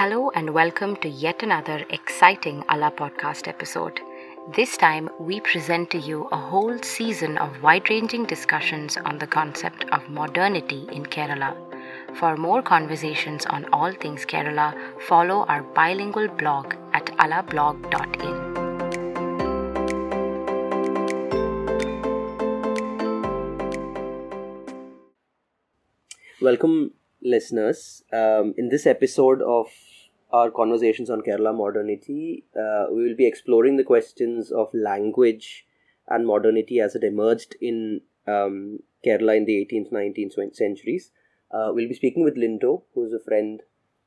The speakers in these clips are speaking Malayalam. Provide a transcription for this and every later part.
Hello and welcome to yet another exciting Allah podcast episode. This time, we present to you a whole season of wide ranging discussions on the concept of modernity in Kerala. For more conversations on all things Kerala, follow our bilingual blog at allablog.in. Welcome, listeners. Um, in this episode of our conversations on Kerala modernity, uh, we will be exploring the questions of language and modernity as it emerged in um, Kerala in the 18th, 19th centuries. Uh, we'll be speaking with Linto, who is a friend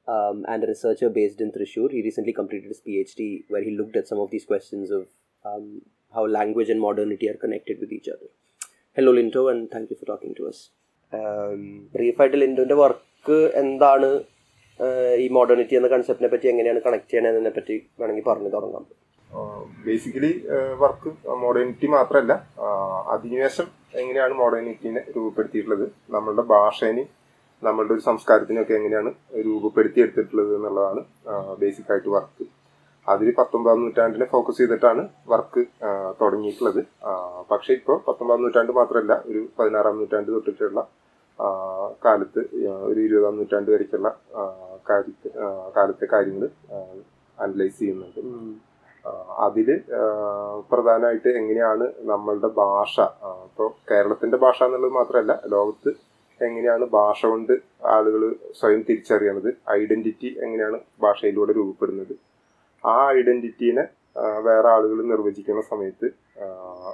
um, and a researcher based in Thrissur. He recently completed his PhD, where he looked at some of these questions of um, how language and modernity are connected with each other. Hello, Linto, and thank you for talking to us. ബ്രീഫായിട്ട് ലിൻഡുവിന്റെ work എന്താണ് ആഹ് ഈ മോഡേണിറ്റി എന്ന കൺസെപ്റ്റിനെ പറ്റി എങ്ങനെയാണ് കണക്ട് ചെയ്യണതിനെ പറ്റി വേണമെങ്കിൽ പറഞ്ഞു തുടങ്ങാം. ബേസിക്കലി വർക്ക് മോഡേണിറ്റി മാത്രമല്ല അധിനിവേശം എങ്ങനെയാണ് മോഡേണിറ്റിനെ രൂപപ്പെടുത്തിയിട്ടുള്ളത് നമ്മളുടെ ഭാഷേനെയും നമ്മളുടെ ഒരു സംസ്കാരത്തിനൊക്കെ എങ്ങനെയാണ് രൂപപ്പെടുത്തിയെടുത്തിട്ടുള്ളത് എന്നുള്ളതാണ് ബേസിക് ആയിട്ട് വർക്ക് അതിൽ പത്തൊമ്പതാം നൂറ്റാണ്ടിനെ ഫോക്കസ് ചെയ്തിട്ടാണ് വർക്ക് തുടങ്ങിയിട്ടുള്ളത്. പക്ഷേ ഇപ്പോൾ പത്തൊമ്പതാം നൂറ്റാണ്ട് മാത്രമല്ല ഒരു പതിനാറാം നൂറ്റാണ്ട് തൊട്ടിട്ടുള്ള കാലത്ത് ഒരു ഇരുപതാം നൂറ്റാണ്ട് വരയ്ക്കുള്ള കാര്യത്തെ കാലത്തെ കാര്യങ്ങൾ അനലൈസ് ചെയ്യുന്നുണ്ട്. അതിൽ പ്രധാനമായിട്ട് എങ്ങനെയാണ് നമ്മളുടെ ഭാഷ ഇപ്പോൾ കേരളത്തിന്റെ ഭാഷ എന്നുള്ളത് മാത്രമല്ല ലോകത്ത് എങ്ങനെയാണ് ഭാഷ കൊണ്ട് ആളുകൾ സ്വയം തിരിച്ചറിയണത് ഐഡന്റിറ്റി എങ്ങനെയാണ് ഭാഷയിലൂടെ രൂപപ്പെടുന്നത് ആ ഐഡന്റിറ്റീനെ വേറെ ആളുകൾ നിർവചിക്കുന്ന സമയത്ത്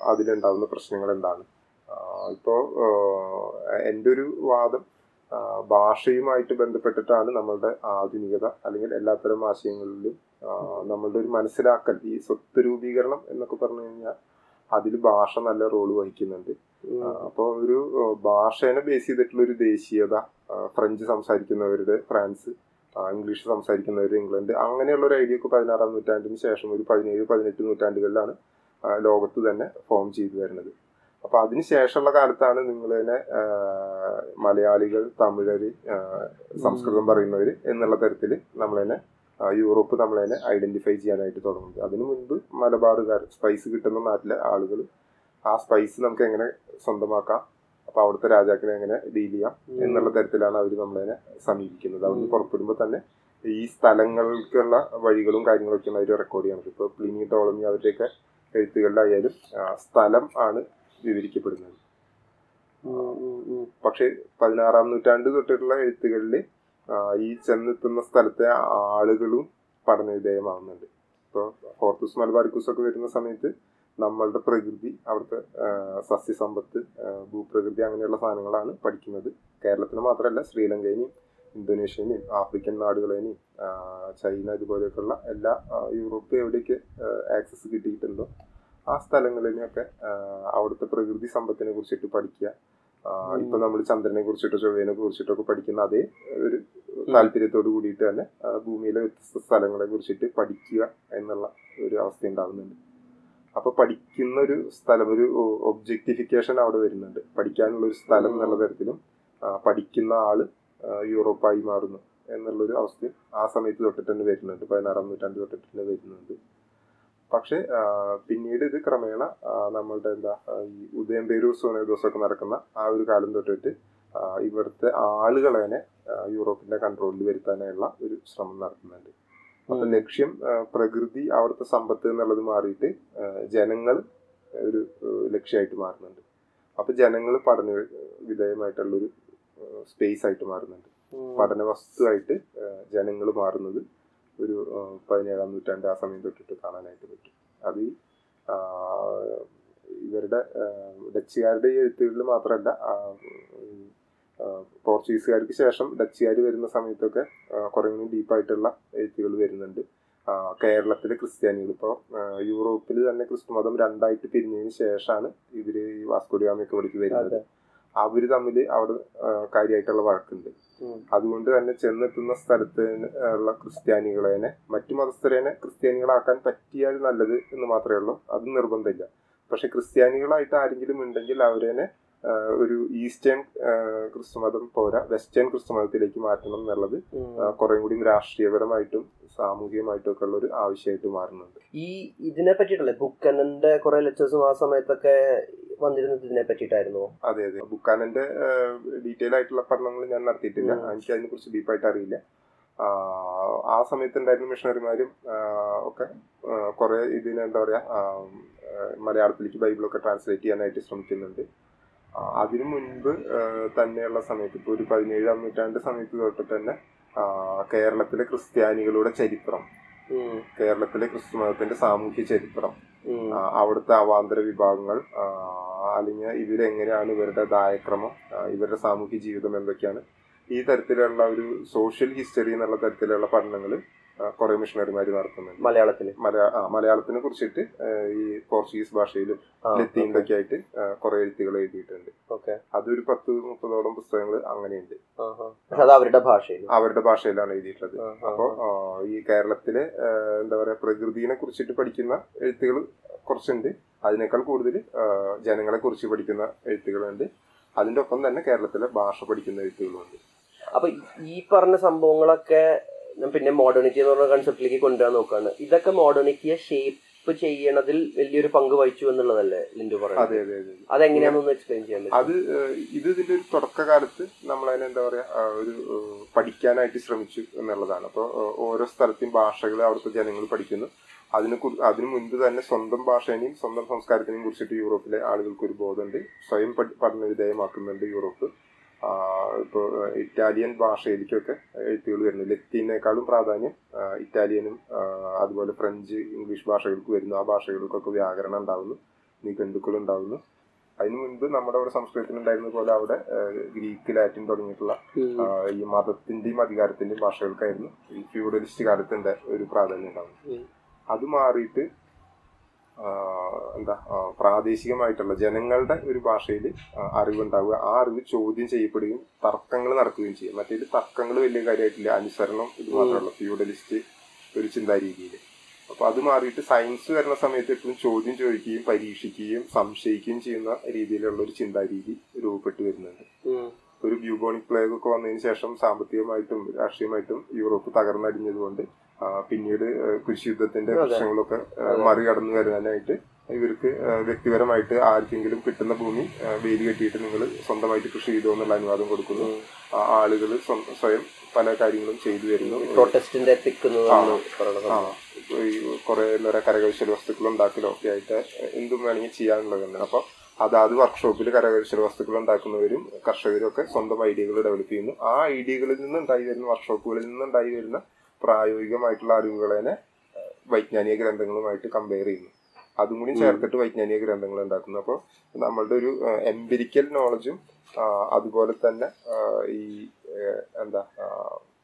അതിലുണ്ടാകുന്ന പ്രശ്നങ്ങൾ എന്താണ്? ഇപ്പോൾ എന്റെ ഒരു വാദം ഭാഷയുമായിട്ട് ബന്ധപ്പെട്ടിട്ടാണ് നമ്മളുടെ ആധുനികത അല്ലെങ്കിൽ എല്ലാത്തരം ആശയങ്ങളിലും നമ്മളുടെ ഒരു മനസ്സിലാക്കൽ ഈ സ്വത്ത് രൂപീകരണം എന്നൊക്കെ പറഞ്ഞു കഴിഞ്ഞാൽ അതിൽ ഭാഷ നല്ല റോൾ വഹിക്കുന്നുണ്ട്. അപ്പോൾ ഒരു ഭാഷേനെ ബേസ് ചെയ്തിട്ടുള്ള ഒരു ദേശീയത ഫ്രഞ്ച് സംസാരിക്കുന്നവരുടെ ഫ്രാൻസ് ഇംഗ്ലീഷ് സംസാരിക്കുന്നവർ ഇംഗ്ലണ്ട് അങ്ങനെയുള്ള ഒരു ഐഡിയ ഒക്കെ പതിനാറാം നൂറ്റാണ്ടിന് ശേഷം ഒരു പതിനേഴ് പതിനെട്ട് നൂറ്റാണ്ടുകളിലാണ് ലോകത്ത് തന്നെ ഫോം ചെയ്തു വരുന്നത്. അപ്പൊ അതിനുശേഷമുള്ള കാലത്താണ് നിങ്ങൾ തന്നെ മലയാളികൾ തമിഴര് സംസ്കൃതം പറയുന്നവര് എന്നുള്ള തരത്തിൽ നമ്മൾ തന്നെ യൂറോപ്പ് നമ്മൾ തന്നെ ഐഡന്റിഫൈ ചെയ്യാനായിട്ട് തുടങ്ങുന്നത്. അതിനു മുൻപ് മലബാറുകാർ സ്പൈസ് കിട്ടുന്ന നാട്ടിലെ ആളുകൾ ആ സ്പൈസ് നമുക്ക് എങ്ങനെ സ്വന്തമാക്കാം അപ്പൊ അവിടുത്തെ രാജാക്കളെ എങ്ങനെ ഡീൽ ചെയ്യാം എന്നുള്ള തരത്തിലാണ് അവർ നമ്മളതിനെ സമീപിക്കുന്നത്. അവർ പുറപ്പെടുമ്പോൾ തന്നെ ഈ സ്ഥലങ്ങൾക്കുള്ള വഴികളും കാര്യങ്ങളൊക്കെയാണ് അവർ റെക്കോർഡ് ചെയ്യണം ഇപ്പൊ പ്ലിനി ടോളമി അവരുടെയൊക്കെ എഴുത്തുകളിലായാലും സ്ഥലം ആണ് വിവരിക്കപ്പെടുന്നത്. പക്ഷെ പതിനാറാം നൂറ്റാണ്ട് തൊട്ടിട്ടുള്ള എഴുത്തുകളിൽ ഈ ചെന്നെത്തുന്ന സ്ഥലത്തെ ആളുകളും പഠനവിധേയമാവുന്നുണ്ട് ഇപ്പോൾ ഫോർത്തുസ് മലബാർക്കൂസ് ഒക്കെ വരുന്ന സമയത്ത് നമ്മളുടെ പ്രകൃതി അവിടുത്തെ സസ്യസമ്പത്ത് ഭൂപ്രകൃതി അങ്ങനെയുള്ള സാധനങ്ങളാണ് പഠിക്കുന്നത്. കേരളത്തിന് മാത്രമല്ല ശ്രീലങ്കയിനെയും ഇന്തോനേഷ്യനെയും ആഫ്രിക്കൻ നാടുകളെയും ചൈന ഇതുപോലെയൊക്കെയുള്ള എല്ലാ യൂറോപ്പ് എവിടെയൊക്കെ ആക്സസ് കിട്ടിയിട്ടുണ്ടോ? ആ സ്ഥലങ്ങളിനെയൊക്കെ ആ, അവിടുത്തെ പ്രകൃതി സമ്പത്തിനെ കുറിച്ചിട്ട് പഠിക്കുക. ഇപ്പൊ നമ്മൾ ചന്ദ്രനെ കുറിച്ചിട്ടോ ചൊവ്വേനെ കുറിച്ചിട്ടൊക്കെ പഠിക്കുന്ന അതേ ഒരു താല്പര്യത്തോട് കൂടിയിട്ട് തന്നെ ഭൂമിയിലെ വ്യത്യസ്ത സ്ഥലങ്ങളെ കുറിച്ചിട്ട് പഠിക്കുക എന്നുള്ള ഒരു അവസ്ഥ ഉണ്ടാകുന്നുണ്ട് അപ്പൊ പഠിക്കുന്ന ഒരു സ്ഥലം ഒരു ഒബ്ജക്ടിഫിക്കേഷൻ അവിടെ വരുന്നുണ്ട്. പഠിക്കാനുള്ള ഒരു സ്ഥലം എന്നുള്ള തരത്തിലും പഠിക്കുന്ന ആൾ യൂറോപ്പായി മാറുന്നു. എന്നുള്ളൊരു അവസ്ഥയും ആ സമയത്ത് തൊട്ടിട്ട് തന്നെ വരുന്നുണ്ട്. പതിനാറാം നൂറ്റാണ്ട് തൊട്ടിട്ട് തന്നെ വരുന്നുണ്ട്. പക്ഷെ പിന്നീട് ഇത് ക്രമേണ നമ്മളുടെ എന്താ ഈ ഈ ഉദയംപേരൂർ സോനേദോസ് ദിവസമൊക്കെ നടക്കുന്ന ആ ഒരു കാലം തൊട്ടിട്ട് ഇവിടുത്തെ ആളുകളെ തന്നെ യൂറോപ്പിന്റെ കൺട്രോളിൽ വരുത്താനുള്ള ഒരു ശ്രമം നടത്തുന്നുണ്ട്. അപ്പൊ ലക്ഷ്യം പ്രകൃതി അവിടുത്തെ സമ്പത്ത് എന്നുള്ളത് മാറിയിട്ട് ജനങ്ങൾ ഒരു ലക്ഷ്യമായിട്ട് മാറുന്നുണ്ട്. അപ്പൊ ജനങ്ങൾ പഠന വിധേയമായിട്ടുള്ളൊരു സ്പേസ് ആയിട്ട് മാറുന്നുണ്ട്. പഠന വസ്തുവായിട്ട് ജനങ്ങൾ മാറുന്നത് ഒരു പതിനേഴാം നൂറ്റാണ്ട് ആ സമയം തൊട്ടിട്ട് കാണാനായിട്ട് പറ്റും. അത് ഇവരുടെ ഡച്ചുകാരുടെ ഈ എഴുത്തുകളിൽ മാത്രമല്ല പോർച്ചുഗീസുകാർക്ക് ശേഷം ഡച്ചുകാർ വരുന്ന സമയത്തൊക്കെ കുറേ കൂടി ഡീപ്പായിട്ടുള്ള എഴുത്തുകൾ വരുന്നുണ്ട്. കേരളത്തിലെ ക്രിസ്ത്യാനികൾ. ഇപ്പോൾ യൂറോപ്പിൽ തന്നെ ക്രിസ്തു മതം രണ്ടായിട്ട് പിരിഞ്ഞതിന് ശേഷമാണ് ഇവർ ഈ വാസ്കോഡിഗാമയൊക്കെ ഇവിടേക്ക് വരുന്നത്. അവർ തമ്മിൽ അവിടെ കാര്യമായിട്ടുള്ള വഴക്കുണ്ട്. അതുകൊണ്ട് തന്നെ ചെന്നെത്തുന്ന സ്ഥലത്ത് ഉള്ള ക്രിസ്ത്യാനികളെ മറ്റു മതസ്ഥരേനെ ക്രിസ്ത്യാനികളാക്കാൻ പറ്റിയാൽ നല്ലത് എന്ന് മാത്രമേ ഉള്ളൂ. അത് നിർബന്ധമില്ല. പക്ഷെ ക്രിസ്ത്യാനികളായിട്ട് ആരെങ്കിലും ഉണ്ടെങ്കിൽ അവരെ ഒരു ഈസ്റ്റേൺ ക്രിസ്തുമതം പോരാ വെസ്റ്റേൺ ക്രിസ്തുമതത്തിലേക്ക് മാറ്റണം എന്നുള്ളത് കുറേ കൂടി രാഷ്ട്രീയപരമായിട്ടും സാമൂഹികമായിട്ടും ഒക്കെ ഉള്ള ഒരു ആവശ്യമായിട്ട് മാറുന്നുണ്ട്. ഈ ഇതിനെ പറ്റിയിട്ടല്ലേ ബുക്കനന്റെ കുറെ ലെക്ചേഴ്സും ആ സമയത്തൊക്കെ വന്നിരുന്നത് ഇതിനെ പറ്റിയിട്ടായിരുന്നു? അതെ അതെ. ബുക്കാനന്റെ ഡീറ്റെയിൽ ആയിട്ടുള്ള പഠനങ്ങൾ ഞാൻ നടത്തിയിട്ടില്ല. എനിക്ക് അതിനെ കുറിച്ച് ഡീപ്പായിട്ട് അറിയില്ല. ആ, ആ സമയത്ത് ഉണ്ടായിരുന്ന മിഷണറിമാരും ഒക്കെ കുറെ ഇതിനെന്താ പറയാ മലയാളത്തിലേക്ക് ബൈബിളൊക്കെ ട്രാൻസ്ലേറ്റ് ചെയ്യാനായിട്ട് ശ്രമിക്കുന്നുണ്ട്. അതിനു മുൻപ് തന്നെയുള്ള സമയത്ത് ഇപ്പോൾ ഒരു പതിനേഴാം നൂറ്റാണ്ട് സമയത്ത് തൊട്ട് തന്നെ കേരളത്തിലെ ക്രിസ്ത്യാനികളുടെ ചരിത്രം കേരളത്തിലെ ക്രിസ്തു മതത്തിന്റെ സാമൂഹ്യ ചരിത്രം അവിടുത്തെ അവാന്തര വിഭാഗങ്ങൾ അല്ലെങ്കിൽ ഇവരെങ്ങനെയാണ് ഇവരുടെ ദായക്രമം ഇവരുടെ സാമൂഹ്യ ജീവിതം എന്തൊക്കെയാണ് ഈ തരത്തിലുള്ള ഒരു സോഷ്യൽ ഹിസ്റ്ററി എന്നുള്ള തരത്തിലുള്ള പഠനങ്ങൾ കുറെ മിഷണറിമാർ നടത്തുന്നുണ്ട്. മലയാളത്തിൽ മലയാ മലയാളത്തിനെ കുറിച്ചിട്ട് ഈ പോർച്ചുഗീസ് ഭാഷയിലും ലത്തീനിലൊക്കെ ആയിട്ട് കുറെ എഴുത്തുകൾ എഴുതിയിട്ടുണ്ട്. ഓക്കെ. അതൊരു പത്ത് മുപ്പതോളം പുസ്തകങ്ങൾ അങ്ങനെയുണ്ട്. അവരുടെ ഭാഷയിൽ അവരുടെ ഭാഷയിലാണ് എഴുതിയിട്ടുള്ളത്. അപ്പോ ഈ കേരളത്തിലെ എന്താ പറയാ പ്രകൃതിനെ കുറിച്ചിട്ട് പഠിക്കുന്ന എഴുത്തുകൾ കുറച്ചുണ്ട്. അതിനേക്കാൾ കൂടുതൽ ജനങ്ങളെ കുറിച്ച് പഠിക്കുന്ന എഴുത്തുകളുണ്ട്. അതിന്റെ ഒപ്പം തന്നെ കേരളത്തിലെ ഭാഷ പഠിക്കുന്ന എഴുത്തുകളുണ്ട് അപ്പൊ ഈ പറഞ്ഞ സംഭവങ്ങളൊക്കെ പിന്നെ മോഡേണിറ്റി എന്ന് പറഞ്ഞ കൺസെപ്റ്റിലേക്ക് കൊണ്ടുവരാൻ നോക്കുകയാണ് ഇതൊക്കെ മോഡേണിറ്റിയെ ഷേപ്പ് ചെയ്യണതിൽ വലിയൊരു പങ്ക് വഹിച്ചു എന്നുള്ളതല്ലേ ലിൻഡു പറയുന്നത്? അതെ അതെ അതെങ്ങനെയാണെന്നൊന്ന് എക്സ്പ്ലെയിൻ ചെയ്യാൻ പറ്റും അത് ഇത് ഇതിന്റെ ഒരു തുടക്കകാലത്ത് നമ്മളതിനെ എന്താ പറയാ ഒരു പഠിക്കാനായിട്ട് ശ്രമിച്ചു എന്നുള്ളതാണ്. അപ്പോൾ ഓരോ സ്ഥലത്തെയും ഭാഷകൾ അവിടുത്തെ ജനങ്ങൾ പഠിക്കുന്നു. അതിനെ കുറിച്ച് അതിനു മുൻപ് തന്നെ സ്വന്തം ഭാഷേനെയും സ്വന്തം സംസ്കാരത്തിനെയും കുറിച്ചിട്ട് യൂറോപ്പിലെ ആളുകൾക്ക് ഒരു ബോധമുണ്ട്. സ്വയം പഠി- പഠന വിധേയമാക്കുന്നുണ്ട് യൂറോപ്പ്. ഇപ്പോൾ ഇറ്റാലിയൻ ഭാഷയിലേക്കൊക്കെ എഴുത്തുകൾ വരുന്നു. ലത്തീനേക്കാളും പ്രാധാന്യം ഇറ്റാലിയനും അതുപോലെ ഫ്രഞ്ച് ഇംഗ്ലീഷ് ഭാഷകൾക്ക് വരുന്നു. ആ ഭാഷകൾക്കൊക്കെ വ്യാകരണം ഉണ്ടാവുന്നു. നിഘണ്ടുക്കൾ ഉണ്ടാവുന്നു. അതിനു മുൻപ് നമ്മുടെ അവിടെ സംസ്കൃതത്തിൽ ഉണ്ടായിരുന്ന പോലെ അവിടെ ഗ്രീക്ക് ലാറ്റിൻ തുടങ്ങിയിട്ടുള്ള ഈ മതത്തിന്റെയും അധികാരത്തിന്റെയും ഭാഷകൾക്കായിരുന്നു ഈ ഫ്യൂഡലിസ്റ്റ് കാലത്തിന്റെ ഒരു പ്രാധാന്യം ഉണ്ടാവുന്നത്. അത് മാറിയിട്ട് എന്താ പ്രാദേശികമായിട്ടുള്ള ജനങ്ങളുടെ ഒരു ഭാഷയിൽ അറിവുണ്ടാവുക. ആ അറിവ് ചോദ്യം ചെയ്യപ്പെടുകയും തർക്കങ്ങൾ നടക്കുകയും ചെയ്യും. മറ്റേത് തർക്കങ്ങൾ വലിയ കാര്യമായിട്ടില്ല. അനുസരണം ഇത് മാത്രമല്ല. ഫ്യൂഡലിസ്റ്റ് ഒരു ചിന്താരീതിയിൽ. അപ്പൊ അത് മാറിയിട്ട് സയൻസ് വരുന്ന സമയത്ത് എപ്പോഴും ചോദ്യം ചോദിക്കുകയും പരീക്ഷിക്കുകയും സംശയിക്കുകയും ചെയ്യുന്ന രീതിയിലുള്ള ഒരു ചിന്താരീതി രൂപപ്പെട്ടു വരുന്നുണ്ട്. ഒരു ബ്യൂബോണിക് പ്ലേഗ് ഒക്കെ വന്നതിന് ശേഷം സാമ്പത്തികമായിട്ടും രാഷ്ട്രീയമായിട്ടും യൂറോപ്പ് തകർന്നടിഞ്ഞതുകൊണ്ട് പിന്നീട് കൃഷി യുദ്ധത്തിന്റെ പ്രശ്നങ്ങളൊക്കെ മറികടന്നു വരാനായിട്ട് ഇവർക്ക് വ്യക്തിപരമായിട്ട് ആർക്കെങ്കിലും കിട്ടുന്ന ഭൂമി വേലി കെട്ടിയിട്ട് നിങ്ങൾ സ്വന്തമായിട്ട് കൃഷി ചെയ്തോ എന്നുള്ള അനുവാദം കൊടുക്കുന്നു. ആളുകൾ സ്വയം പല കാര്യങ്ങളും ചെയ്തു വരുന്നു. പ്രൊട്ടസ്റ്റിന്റെ കുറെ എന്താ കരകൗശല വസ്തുക്കൾ ഉണ്ടാക്കലോ ഒക്കെ ആയിട്ട് എന്തും വേണമെങ്കിൽ ചെയ്യാനുള്ളതാണ് അപ്പൊ അതാത് വർക്ക്ഷോപ്പിൽ കരകൗശല വസ്തുക്കൾ ഉണ്ടാക്കുന്നവരും കർഷകരും ഒക്കെ സ്വന്തം ഐഡിയകൾ ഡെവലപ്പ് ചെയ്യുന്നു. ആ ഐഡിയകളിൽ നിന്ന് ഉണ്ടായി വരുന്ന വർക്ക്ഷോപ്പുകളിൽ നിന്ന് ഉണ്ടായി വരുന്ന പ്രായോഗികമായിട്ടുള്ള അറിവുകളെ വൈജ്ഞാനിക ഗ്രന്ഥങ്ങളുമായിട്ട് കമ്പയർ ചെയ്യുന്നു. അതും കൂടി ചേർത്തിട്ട് വൈജ്ഞാനിക ഗ്രന്ഥങ്ങൾ ഉണ്ടാക്കുന്നു. അപ്പോൾ നമ്മളുടെ ഒരു എംപിരിക്കൽ നോളജും അതുപോലെ തന്നെ ഈ എന്താ